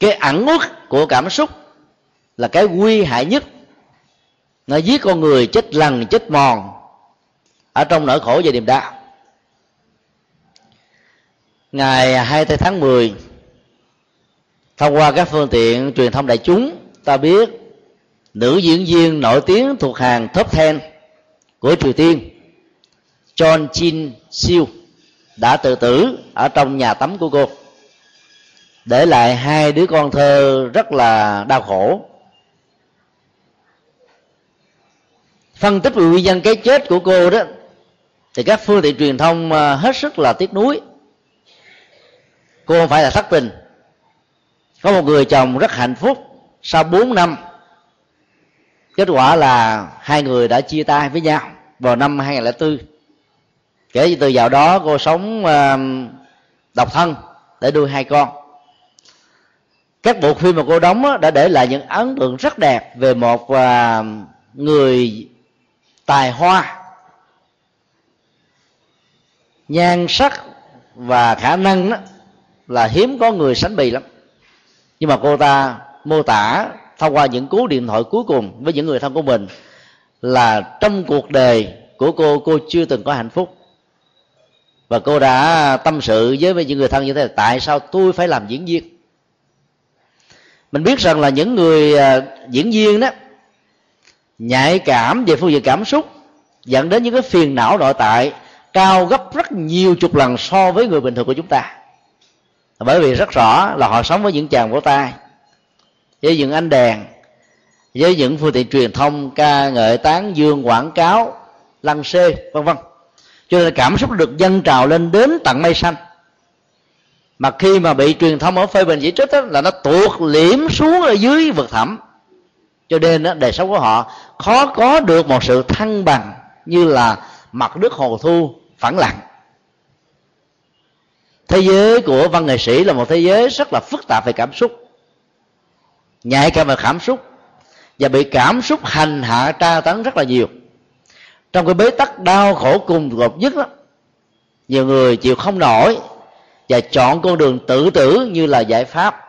Cái ẩn uất của cảm xúc là cái nguy hại nhất. Nó giết con người chết lần chết mòn ở trong nỗi khổ và niềm đau. Ngày 2 tháng 10 thông qua các phương tiện truyền thông đại chúng, ta biết nữ diễn viên nổi tiếng thuộc hàng top 10 của Triều Tiên John Jin Siêu đã tự tử ở trong nhà tắm của cô. Để lại hai đứa con thơ rất là đau khổ. Phân tích về nguyên nhân cái chết của cô đó, thì các phương tiện truyền thông à, hết sức là tiếc nuối. Cô không phải là thất tình. Có một người chồng rất hạnh phúc. Sau 4 năm, kết quả là hai người đã chia tay với nhau vào năm 2004 kể từ dạo đó, cô sống à, độc thân để nuôi hai con. Các bộ phim mà cô đóng đã để lại những ấn tượng rất đẹp về một à, người tài hoa, nhan sắc và khả năng đó là hiếm có người sánh bì lắm. Nhưng mà cô ta mô tả thông qua những cú điện thoại cuối cùng với những người thân của mình là trong cuộc đời của cô cô chưa từng có hạnh phúc. Và cô đã tâm sự với những người thân như thế là tại sao tôi phải làm diễn viên? Mình biết rằng là những người à, diễn viên đó nhạy cảm về phương diện cảm xúc dẫn đến những cái phiền não nội tại cao gấp rất nhiều chục lần so với người bình thường của chúng ta. Bởi vì rất rõ là họ sống với những chàng vỗ tay với những ánh đèn với những phương tiện truyền thông ca ngợi tán dương quảng cáo lăng xê vân vân. Cho nên cảm xúc được dâng trào lên đến tận mây xanh. Mà khi mà bị truyền thông ở phê bình chỉ trích đó, là nó tuột liễm xuống ở dưới vực thẳm cho nên đó, đời sống của họ khó có được một sự thăng bằng như là mặt nước hồ thu phẳng lặng. Thế giới của văn nghệ sĩ là một thế giới rất là phức tạp về cảm xúc nhạy cảm về cảm xúc và bị cảm xúc hành hạ tra tấn rất là nhiều. Trong cái bế tắc đau khổ cùng gột nhất đó nhiều người chịu không nổi và chọn con đường tự tử như là giải pháp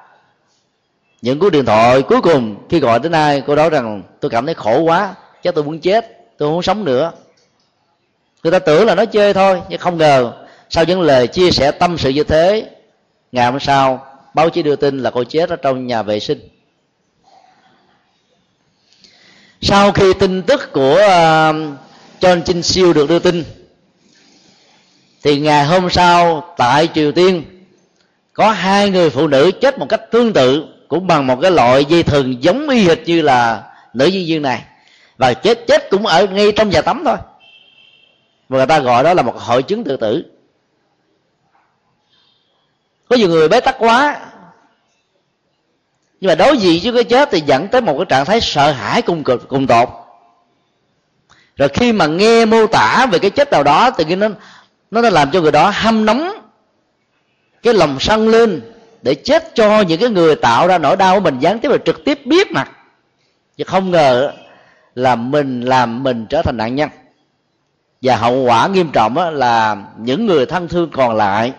những cú điện thoại cuối cùng khi gọi đến ai cô nói rằng tôi cảm thấy khổ quá chắc tôi muốn chết tôi không muốn sống nữa. Người ta tưởng là nó chơi thôi nhưng không ngờ sau những lời chia sẻ tâm sự như thế ngày hôm sau báo chí đưa tin là cô chết ở trong nhà vệ sinh. Sau khi tin tức của uh, John Chin Siêu được đưa tin thì ngày hôm sau tại Triều Tiên có hai người phụ nữ chết một cách tương tự cũng bằng một cái loại dây thừng giống y hệt như là nữ diễn viên này. Và chết chết cũng ở ngay trong nhà tắm thôi. Và người ta gọi đó là một hội chứng tự tử. Có nhiều người bế tắc quá. Nhưng mà đối diện với cái chết thì dẫn tới một cái trạng thái sợ hãi cùng cực, cùng tột. Rồi khi mà nghe mô tả về cái chết nào đó thì nó nó đã làm cho người đó hâm nóng, cái lòng sân lên để chết cho những cái người tạo ra nỗi đau của mình, gián tiếp và trực tiếp biết mặt. Chứ không ngờ là mình làm mình trở thành nạn nhân. Và hậu quả nghiêm trọng là những người thân thương còn lại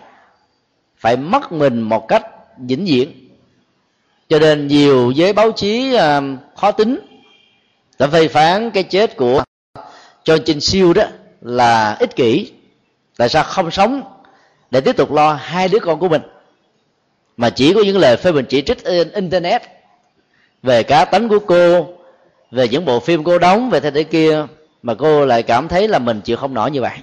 phải mất mình một cách vĩnh viễn. Cho nên nhiều giới báo chí à, khó tính đã phê phán cái chết của cho trình siêu đó là ích kỷ. Tại sao không sống để tiếp tục lo hai đứa con của mình? Mà chỉ có những lời phê bình chỉ trích trên internet về cá tánh của cô, về những bộ phim cô đóng, về thế thế kia, mà cô lại cảm thấy là mình chịu không nổi như vậy.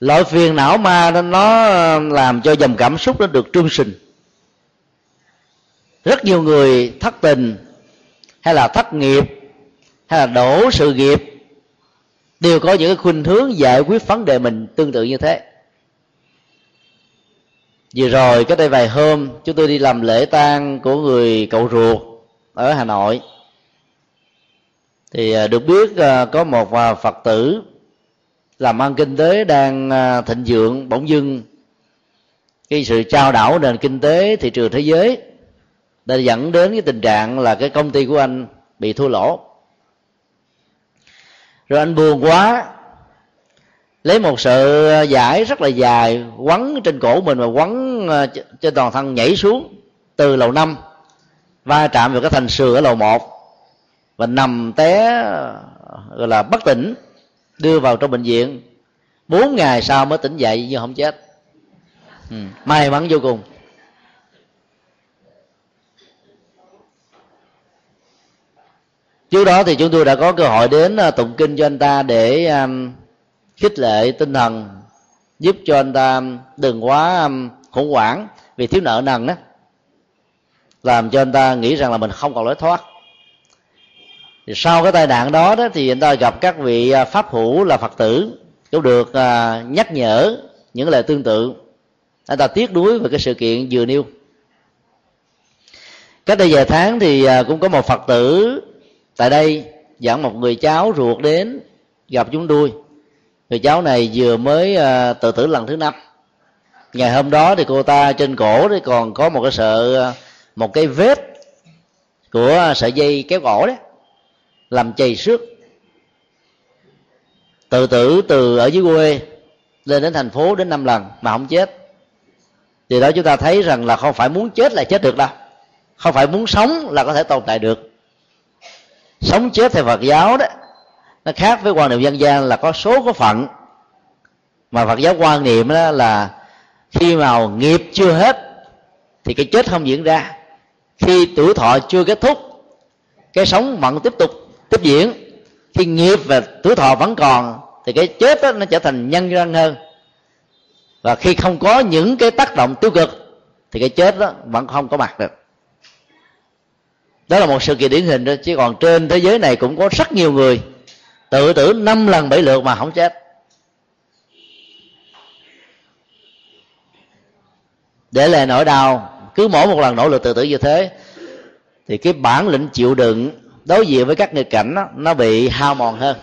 Loại phiền não ma nó ờ, làm cho dòng cảm xúc nó được trung sinh. Rất nhiều người thất tình, hay là thất nghiệp, hay là đổ sự nghiệp, đều có những cái khuynh hướng giải quyết vấn đề mình tương tự như thế vừa rồi cách đây vài hôm, chúng tôi đi làm lễ tang của người cậu ruột ở hà nội. Thì à, được biết à, có một à, phật tử làm ăn kinh tế đang thịnh vượng, bỗng dưng. Cái sự trao đảo nền kinh tế thị trường thế giới đã dẫn đến cái tình trạng là cái công ty của anh bị thua lỗ. Rồi anh buồn quá lấy một sự ờ, giải rất là dài quấn trên cổ mình và quấn ờ, trên toàn thân nhảy xuống từ lầu năm va chạm vào cái thành sườn ở lầu một và nằm té gọi là bất tỉnh đưa vào trong bệnh viện. Bốn ngày sau mới tỉnh dậy nhưng không chết. Ừ, may mắn vô cùng. Trước đó thì chúng tôi đã có cơ hội đến ờ, tụng kinh cho anh ta để um, khích lệ tinh thần, giúp cho anh ta đừng quá um, khủng hoảng vì thiếu nợ nần đó làm cho anh ta nghĩ rằng là mình không còn lối thoát. Thì sau cái tai nạn đó đó thì anh ta gặp các vị à, pháp hữu là phật tử cũng được à, nhắc nhở những lời tương tự. Anh ta tiếc nuối về cái sự kiện vừa nêu. Cách đây vài tháng thì à, cũng có một phật tử tại đây dẫn một người cháu ruột đến gặp chúng tôi người cháu này vừa mới uh, tự tử lần thứ năm. Ngày hôm đó thì cô ta trên cổ thì còn có một cái sợ ờ, một cái vết của sợi dây kéo cổ đấy làm chày xước. Tự tử từ ở dưới quê lên đến thành phố đến năm lần mà không chết. Thì đó chúng ta thấy rằng là không phải muốn chết là chết được đâu. Không phải muốn sống là có thể tồn tại được. Sống chết theo phật giáo đó nó khác với quan niệm dân gian là có số có phận. Mà phật giáo quan niệm đó là khi mà nghiệp chưa hết thì cái chết không diễn ra. Khi tuổi thọ chưa kết thúc cái sống vẫn tiếp tục tiếp diễn. Khi nghiệp và tuổi thọ vẫn còn thì cái chết đó, nó trở thành nhân răng hơn. Và khi không có những cái tác động tiêu cực thì cái chết đó vẫn không có mặt được. Đó là một sự kiện điển hình đó chứ còn trên thế giới này cũng có rất nhiều người tự tử năm lần bảy lượt mà không chết. Để lại nỗi đau cứ mỗi một lần nỗ lực tự tử như thế thì cái bản lĩnh chịu đựng đối diện với các nghịch cảnh đó, nó bị hao mòn hơn.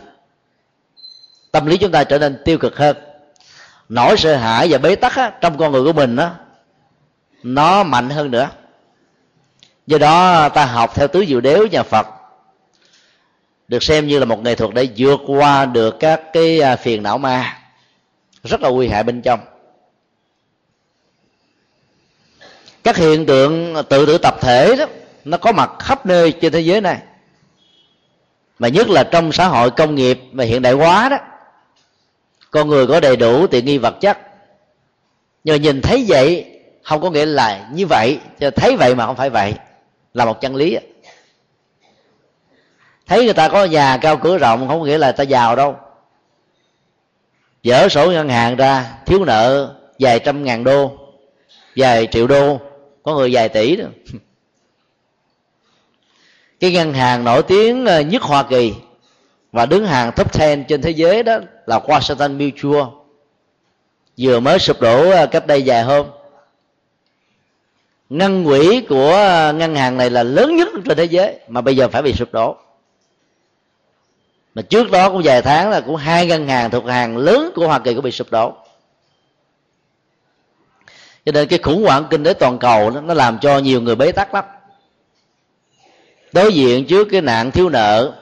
Tâm lý chúng ta trở nên tiêu cực hơn. Nỗi sợ hãi và bế tắc á, trong con người của mình đó, nó mạnh hơn nữa. Do đó ta học theo tứ diệu đếu nhà phật được xem như là một nghệ thuật để vượt qua được các cái à, phiền não ma. Rất là nguy hại bên trong. Các hiện tượng tự tử tập thể đó, nó có mặt khắp nơi trên thế giới này. Mà nhất là trong xã hội công nghiệp và hiện đại hóa đó, con người có đầy đủ tiện nghi vật chất. Nhưng nhìn thấy vậy, không có nghĩa là như vậy, cho thấy vậy mà không phải vậy, là một chân lý thấy người ta có nhà cao cửa rộng, không nghĩa là ta giàu đâu. Dở sổ ngân hàng ra, thiếu nợ vài trăm ngàn đô, vài triệu đô, có người vài tỷ đó. <laughs> Cái ngân hàng nổi tiếng ờ, nhất hoa kỳ và đứng hàng top 10 trên thế giới đó là Washington Mutual. Vừa mới sụp đổ ờ, cách đây vài hôm. Ngân quỹ của ờ, ngân hàng này là lớn nhất trên thế giới, mà bây giờ phải bị sụp đổ mà trước đó cũng vài tháng là cũng hai ngân hàng thuộc hàng lớn của hoa kỳ cũng bị sụp đổ. Cho nên cái khủng hoảng kinh tế toàn cầu đó, nó làm cho nhiều người bế tắc lắm. Đối diện trước cái nạn thiếu nợ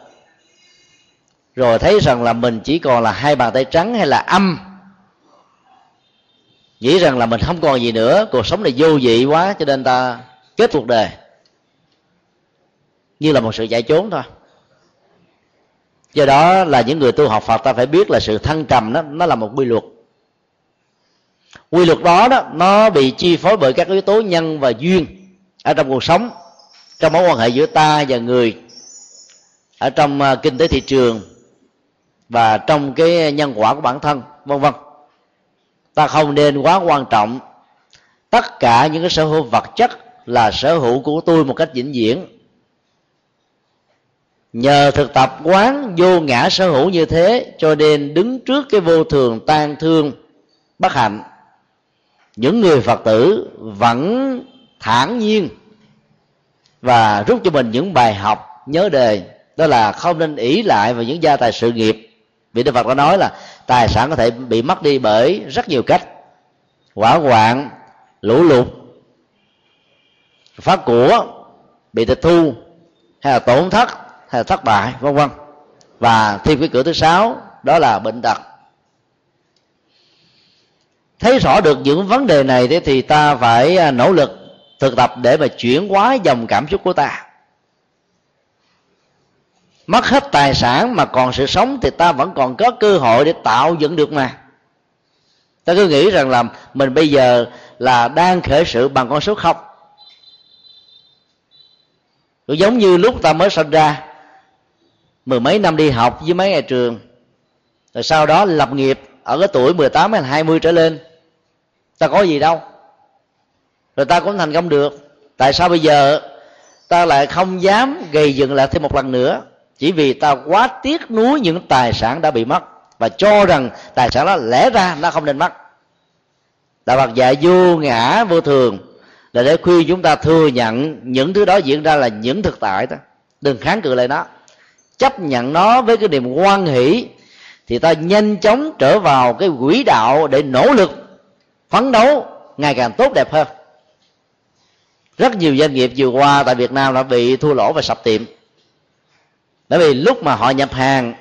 rồi thấy rằng là mình chỉ còn là hai bàn tay trắng hay là âm. Nghĩ rằng là mình không còn gì nữa cuộc sống này vô vị quá cho nên ta kết cuộc đời. Như là một sự chạy trốn thôi do đó là những người tu học phật, ta phải biết là sự thăng trầm đó, nó là một quy luật. Quy luật đó đó, nó bị chi phối bởi các yếu tố nhân và duyên ở trong cuộc sống, trong mối quan hệ giữa ta và người, ở trong à, kinh tế thị trường và trong cái nhân quả của bản thân, vân vân. Ta không nên quá quan trọng tất cả những cái sở hữu vật chất là sở hữu của tôi một cách vĩnh viễn nhờ thực tập quán vô ngã sở hữu như thế, cho nên đứng trước cái vô thường tan thương, bất hạnh, những người phật tử vẫn thản nhiên. Và rút cho mình những bài học nhớ đề, đó là không nên ỷ lại vào những gia tài sự nghiệp. Vì đức phật đã nói là tài sản có thể bị mất đi bởi rất nhiều cách. Hỏa hoạn, lũ lụt, phá của, bị tịch thu, hay là tổn thất hay là thất bại, vân vân. Và thêm cái cửa thứ sáu, đó là bệnh tật. Thấy rõ được những vấn đề này thì ta phải à, nỗ lực thực tập để mà chuyển hóa dòng cảm xúc của ta. Mất hết tài sản mà còn sự sống thì ta vẫn còn có cơ hội để tạo dựng được mà. Ta cứ nghĩ rằng là mình bây giờ là đang khởi sự bằng con số không. Cũng giống như lúc ta mới sinh ra mười mấy năm đi học với mấy ngày trường. Rồi sau đó lập nghiệp ở cái tuổi 18 hay 20 trở lên. Ta có gì đâu. Rồi ta cũng thành công được. Tại sao bây giờ ta lại không dám gây dựng lại thêm một lần nữa? Chỉ vì ta quá tiếc nuối những tài sản đã bị mất và cho rằng tài sản đó lẽ ra nó không nên mất. Đạo phật dạy vô ngã vô thường là để khuyên chúng ta thừa nhận những thứ đó diễn ra là những thực tại đó. Đừng kháng cự lại nó chấp nhận nó với cái niềm quan hỷ thì ta nhanh chóng trở vào cái quỹ đạo để nỗ lực phấn đấu ngày càng tốt đẹp hơn. Rất nhiều doanh nghiệp vừa qua tại Việt Nam đã bị thua lỗ và sập tiệm. Bởi vì lúc mà họ nhập hàng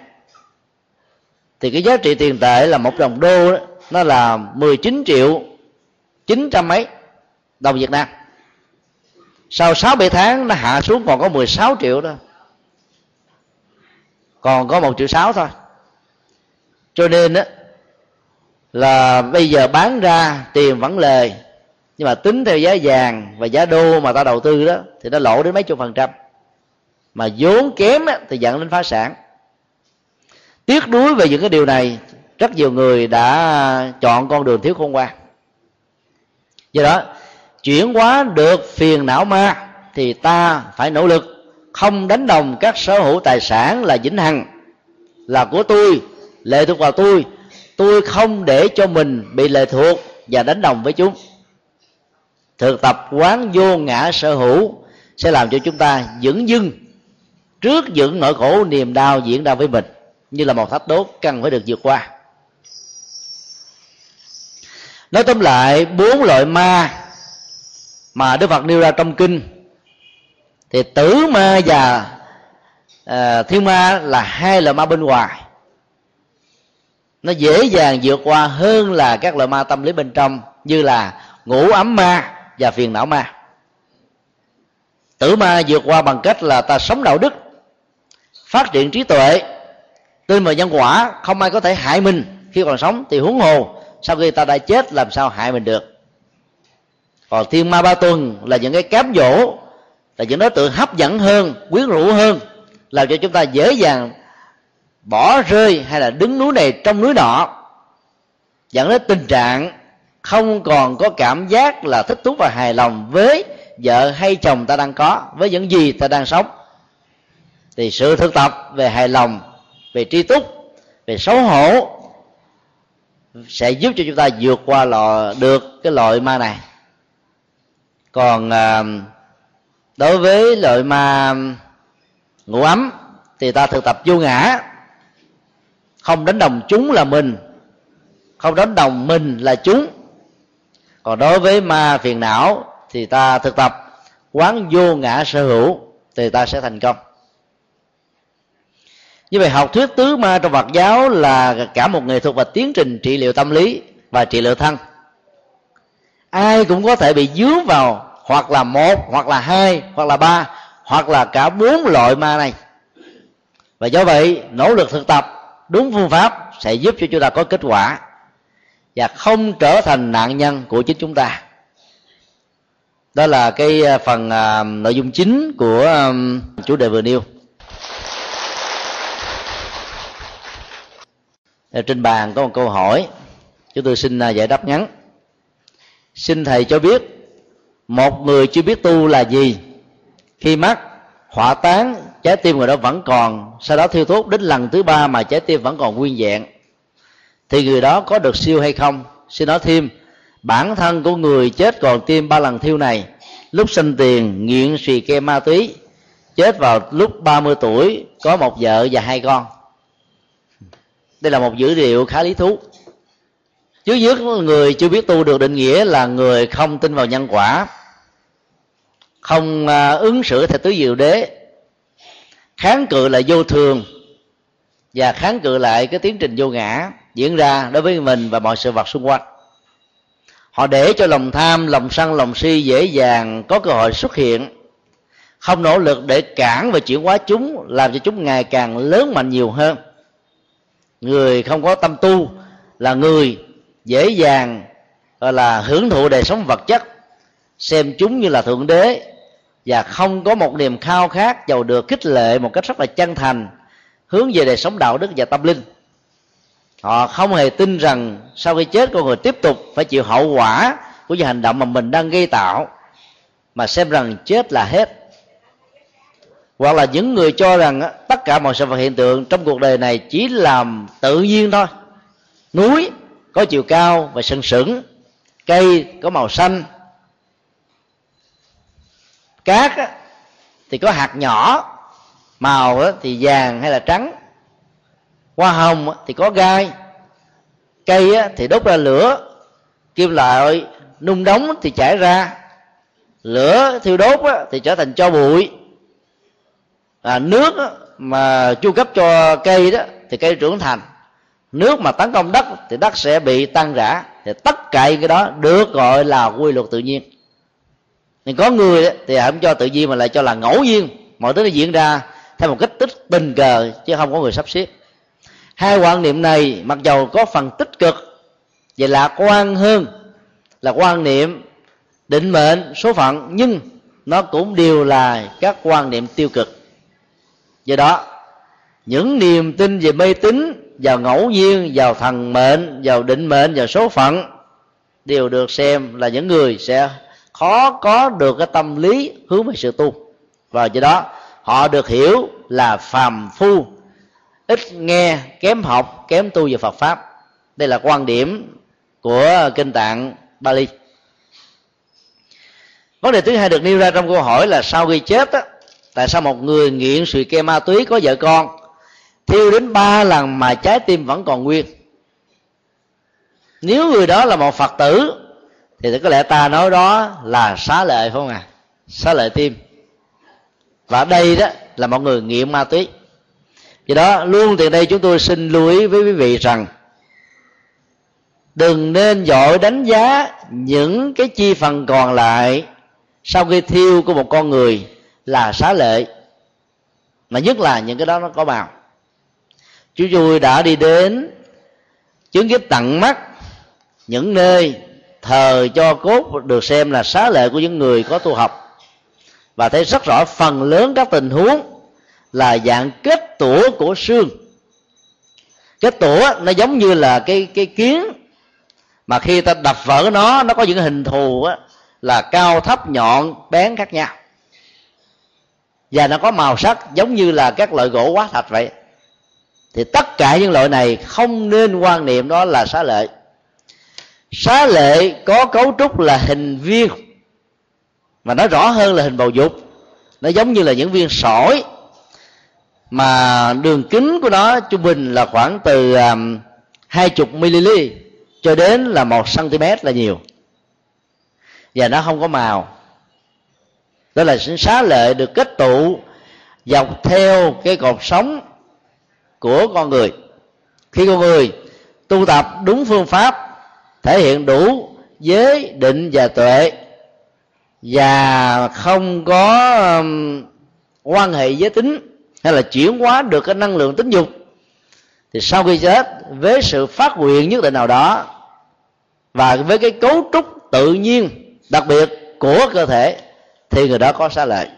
thì cái giá trị tiền tệ là một đồng đô đó, nó là 19 triệu 900 mấy đồng Việt Nam. Sau 6 7 tháng nó hạ xuống còn có 16 triệu thôi còn có một triệu sáu thôi. Cho nên á là bây giờ bán ra tiền vẫn lời nhưng mà tính theo giá vàng và giá đô mà ta đầu tư đó thì nó lỗ đến mấy chục phần trăm. Mà vốn kém á, thì dẫn đến phá sản. Tiếc nuối về những cái điều này rất nhiều người đã chọn con đường thiếu khôn ngoan. Do đó chuyển hóa được phiền não ma thì ta phải nỗ lực không đánh đồng các sở hữu tài sản là vĩnh hằng, là của tôi, lệ thuộc vào tôi. Tôi không để cho mình bị lệ thuộc và đánh đồng với chúng. Thực tập quán vô ngã sở hữu sẽ làm cho chúng ta vững dưng trước những nỗi khổ niềm đau diễn ra với mình, như là một thách đố cần phải được vượt qua. Nói tóm lại, bốn loại ma mà đức phật nêu ra trong kinh thì tử ma và à, thiên ma là hai loại ma bên ngoài. Nó dễ dàng vượt qua hơn là các loại ma tâm lý bên trong như là ngủ ấm ma và phiền não ma. Tử ma vượt qua bằng cách là ta sống đạo đức phát triển trí tuệ tin vào nhân quả không ai có thể hại mình khi còn sống thì huống hồ sau khi ta đã chết làm sao hại mình được? Còn thiên ma ba tuần là những cái cám dỗ là những đối tượng hấp dẫn hơn quyến rũ hơn làm cho chúng ta dễ dàng bỏ rơi hay là đứng núi này trong núi nọ. Dẫn đến tình trạng không còn có cảm giác là thích thú và hài lòng với vợ hay chồng ta đang có với những gì ta đang sống. Thì sự thực tập về hài lòng về tri túc về xấu hổ sẽ giúp cho chúng ta vượt qua lò được cái loại ma này. Còn uh, đối với loại mà ngủ ấm, thì ta thực tập vô ngã. Không đánh đồng chúng là mình, không đánh đồng mình là chúng. Còn đối với ma phiền não, thì ta thực tập quán vô ngã sở hữu, thì ta sẽ thành công. Như vậy học thuyết tứ ma trong Phật giáo là cả một nghệ thuật và tiến trình trị liệu tâm lý và trị liệu thân. Ai cũng có thể bị dướng vào hoặc là một hoặc là hai hoặc là ba hoặc là cả bốn loại ma này. Và do vậy nỗ lực thực tập đúng phương pháp sẽ giúp cho chúng ta có kết quả và không trở thành nạn nhân của chính chúng ta. Đó là cái à, phần uh, nội dung chính của um, chủ đề vừa nêu. Trên bàn có một câu hỏi chúng tôi xin uh, giải đáp ngắn. Xin thầy cho biết một người chưa biết tu là gì? Khi mắc, hỏa tán, trái tim người đó vẫn còn, sau đó thiêu thốt đến lần thứ ba mà trái tim vẫn còn nguyên vẹn. Thì người đó có được siêu hay không? Xin nói thêm, bản thân của người chết còn tim ba lần thiêu này. Lúc sinh tiền, nghiện xì ke ma túy, chết vào lúc 30 tuổi, có một vợ và hai con. Đây là một dữ liệu khá lý thú trước nhất người chưa biết tu được định nghĩa là người không tin vào nhân quả, không à, ứng xử theo tứ diệu đế. Kháng cự lại vô thường và kháng cự lại cái tiến trình vô ngã diễn ra đối với mình và mọi sự vật xung quanh. Họ để cho lòng tham, lòng sân, lòng si dễ dàng có cơ hội xuất hiện. Không nỗ lực để cản và chuyển hóa chúng, làm cho chúng ngày càng lớn mạnh nhiều hơn. Người không có tâm tu là người dễ dàng, gọi là hưởng thụ đời sống vật chất, xem chúng như là thượng đế, và không có một niềm khao khát giàu được khích lệ một cách rất là chân thành, hướng về đời sống đạo đức và tâm linh. Họ không hề tin rằng sau khi chết con người tiếp tục phải chịu hậu quả của những hành động mà mình đang gây tạo, mà xem rằng chết là hết. Hoặc là những người cho rằng tất cả mọi sự vật hiện tượng trong cuộc đời này chỉ làm tự nhiên thôi. Núi có chiều cao và sừng sững cây có màu xanh. Cát thì có hạt nhỏ màu thì vàng hay là trắng. Hoa hồng thì có gai. Cây thì đốt ra lửa kim loại nung đóng thì chảy ra. Lửa thiêu đốt thì trở thành cho bụi. À, nước mà chu cấp cho cây đó thì cây trưởng thành nước mà tấn công đất thì đất sẽ bị tan rã. Thì tất cả cái đó được gọi là quy luật tự nhiên. Thì có người thì không cho tự nhiên mà lại cho là ngẫu nhiên. Mọi thứ nó diễn ra theo một cách tích tình cờ, chứ không có người sắp xếp. Hai quan niệm này mặc dầu có phần tích cực và lạc quan hơn là quan niệm định mệnh, số phận, nhưng nó cũng đều là các quan niệm tiêu cực. Do đó, những niềm tin về mê tín vào ngẫu nhiên vào thần mệnh vào định mệnh vào số phận đều được xem là những người sẽ khó có được cái tâm lý hướng về sự tu. Và do đó họ được hiểu là phàm phu ít nghe kém học kém tu về phật pháp. Đây là quan điểm của kinh tạng bali. Vấn đề thứ hai được nêu ra trong câu hỏi là sau khi chết á, tại sao một người nghiện sự ke ma túy có vợ con? Thiêu đến ba lần mà trái tim vẫn còn nguyên. Nếu người đó là một phật tử, thì có lẽ ta nói đó là xá lợi phải không à xá lợi tim. Và đây đó là một người nghiện ma túy. Do đó, luôn từ đây chúng tôi xin lưu ý với quý vị rằng, đừng nên dội đánh giá những cái chi phần còn lại sau khi thiêu của một con người là xá lệ, mà nhất là những cái đó nó có màu chú tôi đã đi đến chứng kiếp tận mắt những nơi thờ cho cốt được xem là xá lệ của những người có tu học. Và thấy rất rõ phần lớn các tình huống là dạng kết tủa của xương. Kết tủa nó giống như là cái cái kiến mà khi ta đập vỡ nó nó có những hình thù á, là cao thấp nhọn bén khác nhau. Và nó có màu sắc giống như là các loại gỗ quá thạch vậy thì tất cả những loại này không nên quan niệm đó là xá lệ. Xá lệ có cấu trúc là hình viên mà nó rõ hơn là hình bầu dục. Nó giống như là những viên sỏi mà đường kính của nó trung bình là khoảng từ um, hai chục ml cho đến là một cm là nhiều. Và nó không có màu. Đó là xá lệ được kết tụ dọc theo cái cột sống của con người. Khi con người tu tập đúng phương pháp thể hiện đủ giới định và tuệ và không có um, quan hệ giới tính hay là chuyển hóa được cái năng lượng tính dục thì sau khi chết với sự phát nguyện nhất định nào đó và với cái cấu trúc tự nhiên đặc biệt của cơ thể thì người đó có xá lợi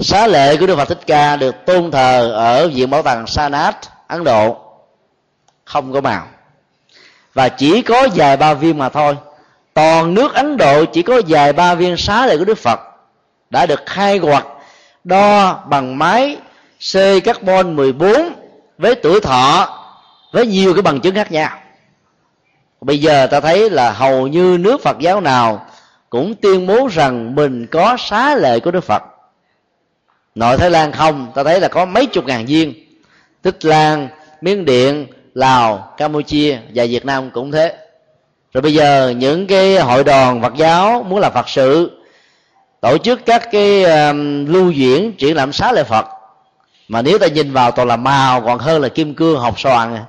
xá lệ của đức phật thích ca được tôn thờ ở viện bảo tàng sanat ấn độ. Không có màu. Và chỉ có vài ba viên mà thôi. Toàn nước ấn độ chỉ có vài ba viên xá lệ của đức phật đã được khai quật, đo bằng máy C carbon 14 với tuổi thọ với nhiều cái bằng chứng khác nhau. Bây giờ ta thấy là hầu như nước phật giáo nào cũng tuyên bố rằng mình có xá lệ của đức phật nội thái lan không? Ta thấy là có mấy chục ngàn viên. Tích lan miến điện lào campuchia và việt nam cũng thế. Rồi bây giờ những cái hội đoàn phật giáo muốn làm phật sự tổ chức các cái um, lưu diễn triển lãm xá lệ phật. Mà nếu ta nhìn vào toàn là màu còn hơn là kim cương học xoàn à.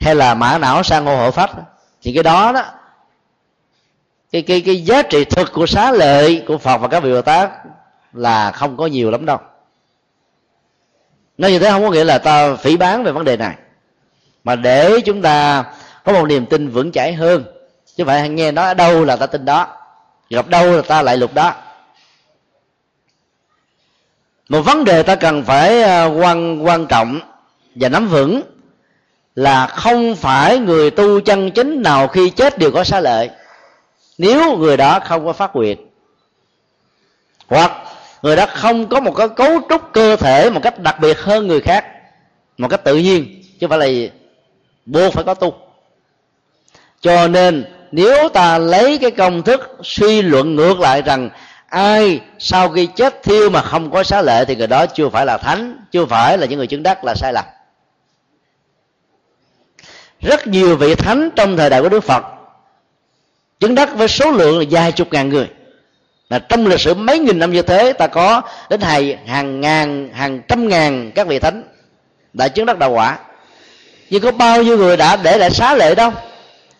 hay là mã não sang ngô hộ phách. Thì cái đó đó cái cái cái giá trị thực của xá lệ của phật và các vị bồ tát là không có nhiều lắm đâu. Nói như thế không có nghĩa là ta phỉ bán về vấn đề này. Mà để chúng ta có một niềm tin vững chãi hơn, chứ phải nghe nói ở đâu là ta tin đó, gặp đâu là ta lại lục đó. Một vấn đề ta cần phải à, quan quan trọng và nắm vững là không phải người tu chân chính nào khi chết đều có xá lợi. Nếu người đó không có phát nguyện hoặc người đó không có một cái cấu trúc cơ thể một cách đặc biệt hơn người khác. Một cách tự nhiên, chứ phải là buộc phải có tu. Cho nên, nếu ta lấy cái công thức suy luận ngược lại rằng ai sau khi chết thiêu mà không có xá lệ thì người đó chưa phải là thánh, chưa phải là những người chứng đắc là sai lầm. Rất nhiều vị thánh trong thời đại của đức phật chứng đắc với số lượng là vài chục ngàn người là trong lịch sử mấy nghìn năm như thế, ta có đến hàng hàng ngàn, hàng trăm ngàn các vị thánh đã chứng đắc đạo quả. Nhưng có bao nhiêu người đã để lại xá lệ đâu?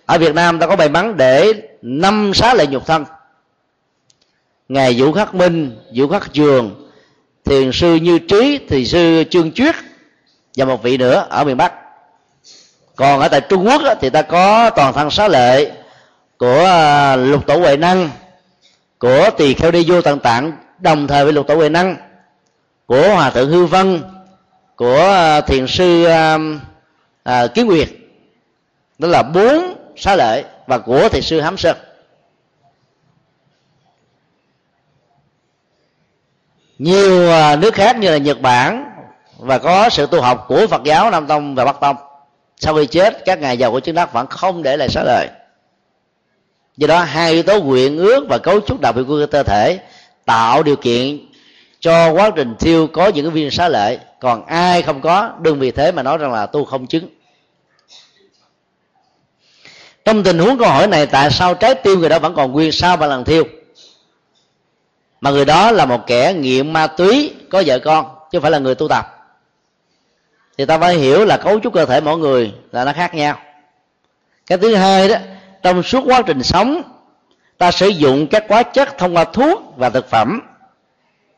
Ở việt nam ta có may mắn để năm xá lệ nhục thân. Ngài vũ khắc minh, vũ khắc trường, thiền sư như trí, thiền sư trương chuyết và một vị nữa ở miền bắc. Còn ở tại trung quốc thì ta có toàn thân xá lệ của à, lục tổ huệ năng của tỳ kheo đi vô tận tạng đồng thời với lục tổ huệ năng. Của hòa thượng hư vân của à, thiền sư à, à, kiến nguyệt. Đó là bốn xá lệ và của thiền sư hám sơn. Nhiều à, nước khác như là nhật bản và có sự tu học của phật giáo nam tông và bắc tông. Sau khi chết các ngài giàu của chứng đắc vẫn không để lại xá lợi do đó, hai yếu tố quyện ước và cấu trúc đặc biệt của cơ thể tạo điều kiện cho quá trình thiêu có những cái viên xá lợi còn ai không có, đừng vì thế mà nói rằng là tu không chứng. Trong tình huống câu hỏi này, tại sao trái tim người đó vẫn còn nguyên sau ba lần thiêu? Mà người đó là một kẻ nghiện ma túy, có vợ con, chứ không phải là người tu tập. Thì ta phải hiểu là cấu trúc cơ thể mỗi người là nó khác nhau. Cái thứ hai đó trong suốt quá trình sống, ta sử dụng các hóa chất thông qua thuốc và thực phẩm.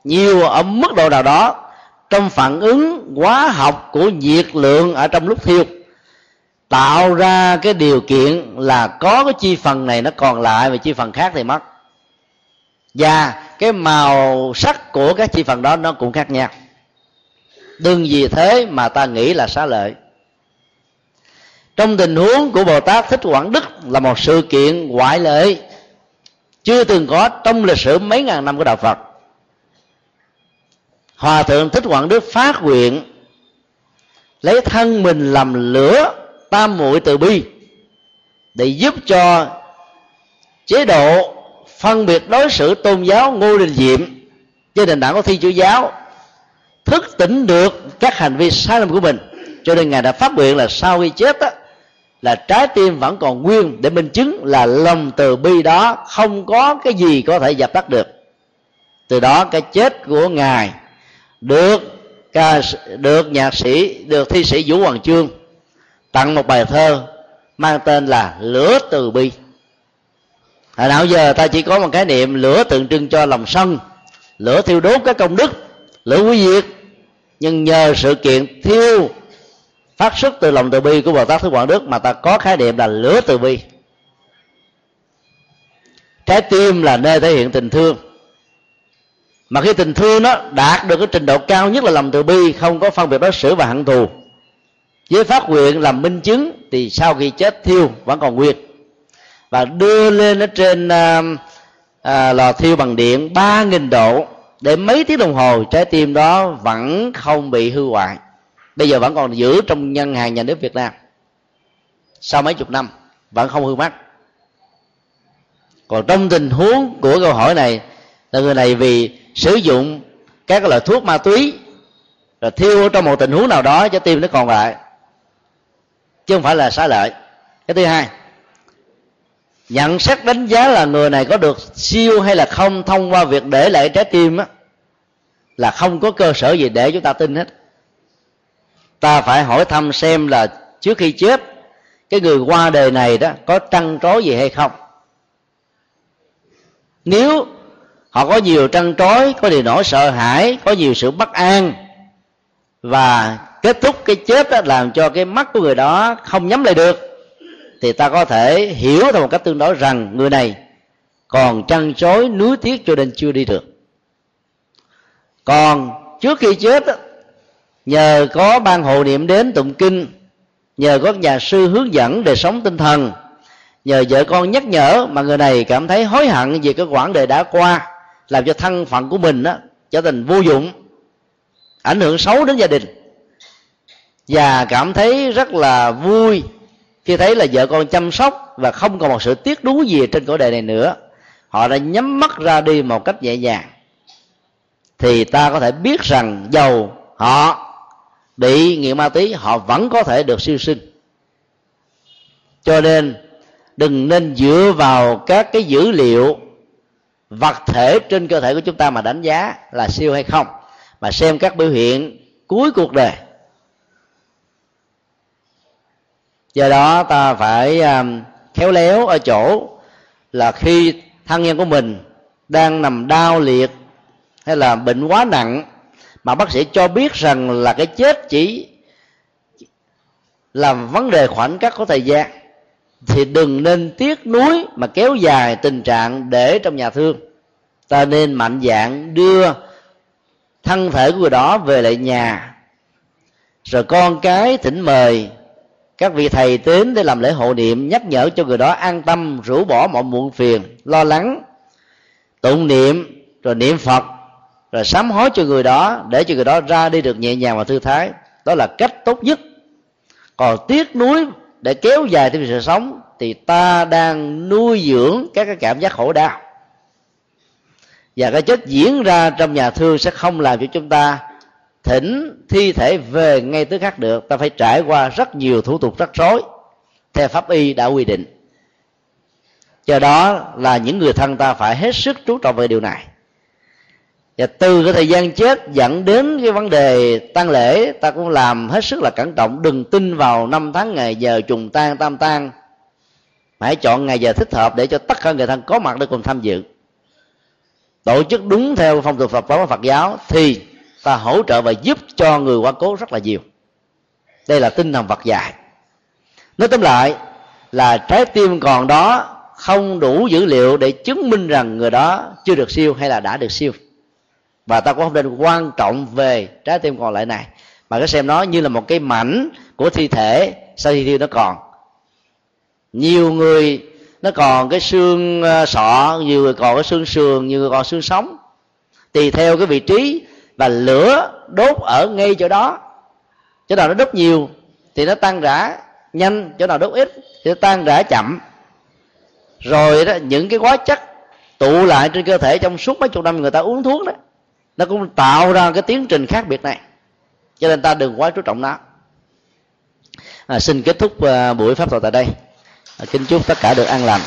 Nhiều ở mức độ nào đó, trong phản ứng hóa học của nhiệt lượng ở trong lúc thiêu, tạo ra cái điều kiện là có cái chi phần này nó còn lại và chi phần khác thì mất. Và cái màu sắc của các chi phần đó nó cũng khác nhau. Đừng vì thế mà ta nghĩ là xá lợi trong tình huống của bồ tát thích quảng đức là một sự kiện ngoại lệ. Chưa từng có trong lịch sử mấy ngàn năm của đạo phật. Hòa thượng thích quảng đức phát nguyện lấy thân mình làm lửa tam muội từ bi để giúp cho chế độ phân biệt đối xử tôn giáo ngô đình diệm trên nền tảng của thi chúa giáo thức tỉnh được các hành vi sai lầm của mình. Cho nên ngài đã phát nguyện là sau khi chết đó, là trái tim vẫn còn nguyên để minh chứng là lòng từ bi đó không có cái gì có thể dập tắt được. Từ đó cái chết của ngài được ca được nhạc sĩ, được thi sĩ vũ hoàng chương tặng một bài thơ mang tên là lửa từ bi. Hồi nào giờ ta chỉ có một cái niệm, lửa tượng trưng cho lòng sân, lửa thiêu đốt các công đức, lửa quý diệt. Nhưng nhờ sự kiện thiêu phát xuất từ lòng từ bi của bồ tát thích quảng đức mà ta có khái niệm là lửa từ bi. Trái tim là nơi thể hiện tình thương. Mà khi tình thương nó đạt được cái trình độ cao nhất là lòng từ bi không có phân biệt đối xử và hận thù. Với phát nguyện làm minh chứng thì sau khi chết thiêu vẫn còn nguyên và đưa lên ở trên à, à, lò thiêu bằng điện ba nghìn độ để mấy tiếng đồng hồ trái tim đó vẫn không bị hư hoại bây giờ vẫn còn giữ trong ngân hàng nhà nước việt nam. Sau mấy chục năm, vẫn không hư mất còn trong tình huống của câu hỏi này, là người này vì sử dụng các loại thuốc ma túy, rồi thiêu trong một tình huống nào đó cho tim nó còn lại. Chứ không phải là xá lợi. Cái thứ hai, nhận xét đánh giá là người này có được siêu hay là không thông qua việc để lại trái tim á, là không có cơ sở gì để chúng ta tin hết ta phải hỏi thăm xem là trước khi chết cái người qua đời này đó có trăn trối gì hay không? Nếu họ có nhiều trăn trối có điều nỗi sợ hãi có nhiều sự bất an và kết thúc cái chết đó, làm cho cái mắt của người đó không nhắm lại được thì ta có thể hiểu theo một cách tương đối rằng người này còn trăn trối nuối tiếc cho nên chưa đi được. Còn trước khi chết nhờ có ban hộ niệm đến tụng kinh nhờ có nhà sư hướng dẫn đời sống tinh thần nhờ vợ con nhắc nhở mà người này cảm thấy hối hận về cái quãng đời đã qua làm cho thân phận của mình đó, trở thành vô dụng ảnh hưởng xấu đến gia đình. Và cảm thấy rất là vui khi thấy là vợ con chăm sóc và không còn một sự tiếc đú gì trên cõi đời này nữa. Họ đã nhắm mắt ra đi một cách nhẹ nhàng. Thì ta có thể biết rằng giàu họ bị nghiện ma túy họ vẫn có thể được siêu sinh. Cho nên đừng nên dựa vào các cái dữ liệu vật thể trên cơ thể của chúng ta mà đánh giá là siêu hay không. Mà xem các biểu hiện cuối cuộc đời. Do đó ta phải um, khéo léo ở chỗ là khi thân nhân của mình đang nằm đau liệt hay là bệnh quá nặng mà bác sĩ cho biết rằng là cái chết chỉ làm vấn đề khoảnh khắc của thời gian. Thì đừng nên tiếc nuối mà kéo dài tình trạng để trong nhà thương. Ta nên mạnh dạng đưa thân thể của người đó về lại nhà. Rồi con cái thỉnh mời các vị thầy đến để làm lễ hộ niệm, nhắc nhở cho người đó an tâm, rũ bỏ mọi muộn phiền, lo lắng, tụng niệm, rồi niệm phật rồi sám hối cho người đó, để cho người đó ra đi được nhẹ nhàng và thư thái. Đó là cách tốt nhất. Còn tiếc nuối để kéo dài thêm sự sống, thì ta đang nuôi dưỡng các cái cảm giác khổ đau. Và cái chết diễn ra trong nhà thương sẽ không làm cho chúng ta thỉnh thi thể về ngay tức khắc được. Ta phải trải qua rất nhiều thủ tục rắc rối theo pháp y đã quy định. Do đó là những người thân ta phải hết sức chú trọng về điều này và từ cái thời gian chết dẫn đến cái vấn đề tăng lễ, ta cũng làm hết sức là cẩn trọng. Đừng tin vào năm tháng ngày giờ trùng tan, tam tan hãy chọn ngày giờ thích hợp để cho tất cả người thân có mặt để cùng tham dự. Tổ chức đúng theo phong tục Phật giáo Phật giáo thì ta hỗ trợ và giúp cho người qua cố rất là nhiều. Đây là tinh thần Phật dạy. Nói tóm lại là trái tim còn đó không đủ dữ liệu để chứng minh rằng người đó chưa được siêu hay là đã được siêu và ta cũng không nên quan trọng về trái tim còn lại này, mà cứ xem nó như là một cái mảnh của thi thể sau khi thiêu nó còn. Nhiều người, nó còn cái xương ờ, sọ, nhiều người còn cái xương sườn, nhiều người còn xương sống tùy theo cái vị trí và lửa đốt ở ngay chỗ đó. Chỗ nào nó đốt nhiều thì nó tan rã nhanh, chỗ nào đốt ít thì nó tan rã chậm. Rồi đó, những cái hóa chất tụ lại trên cơ thể trong suốt mấy chục năm người ta uống thuốc đó nó cũng tạo ra cái tiến trình khác biệt này. Cho nên ta đừng quá chú trọng nó. À, xin kết thúc uh, buổi pháp thoại tại đây. À, kính chúc tất cả được an lành.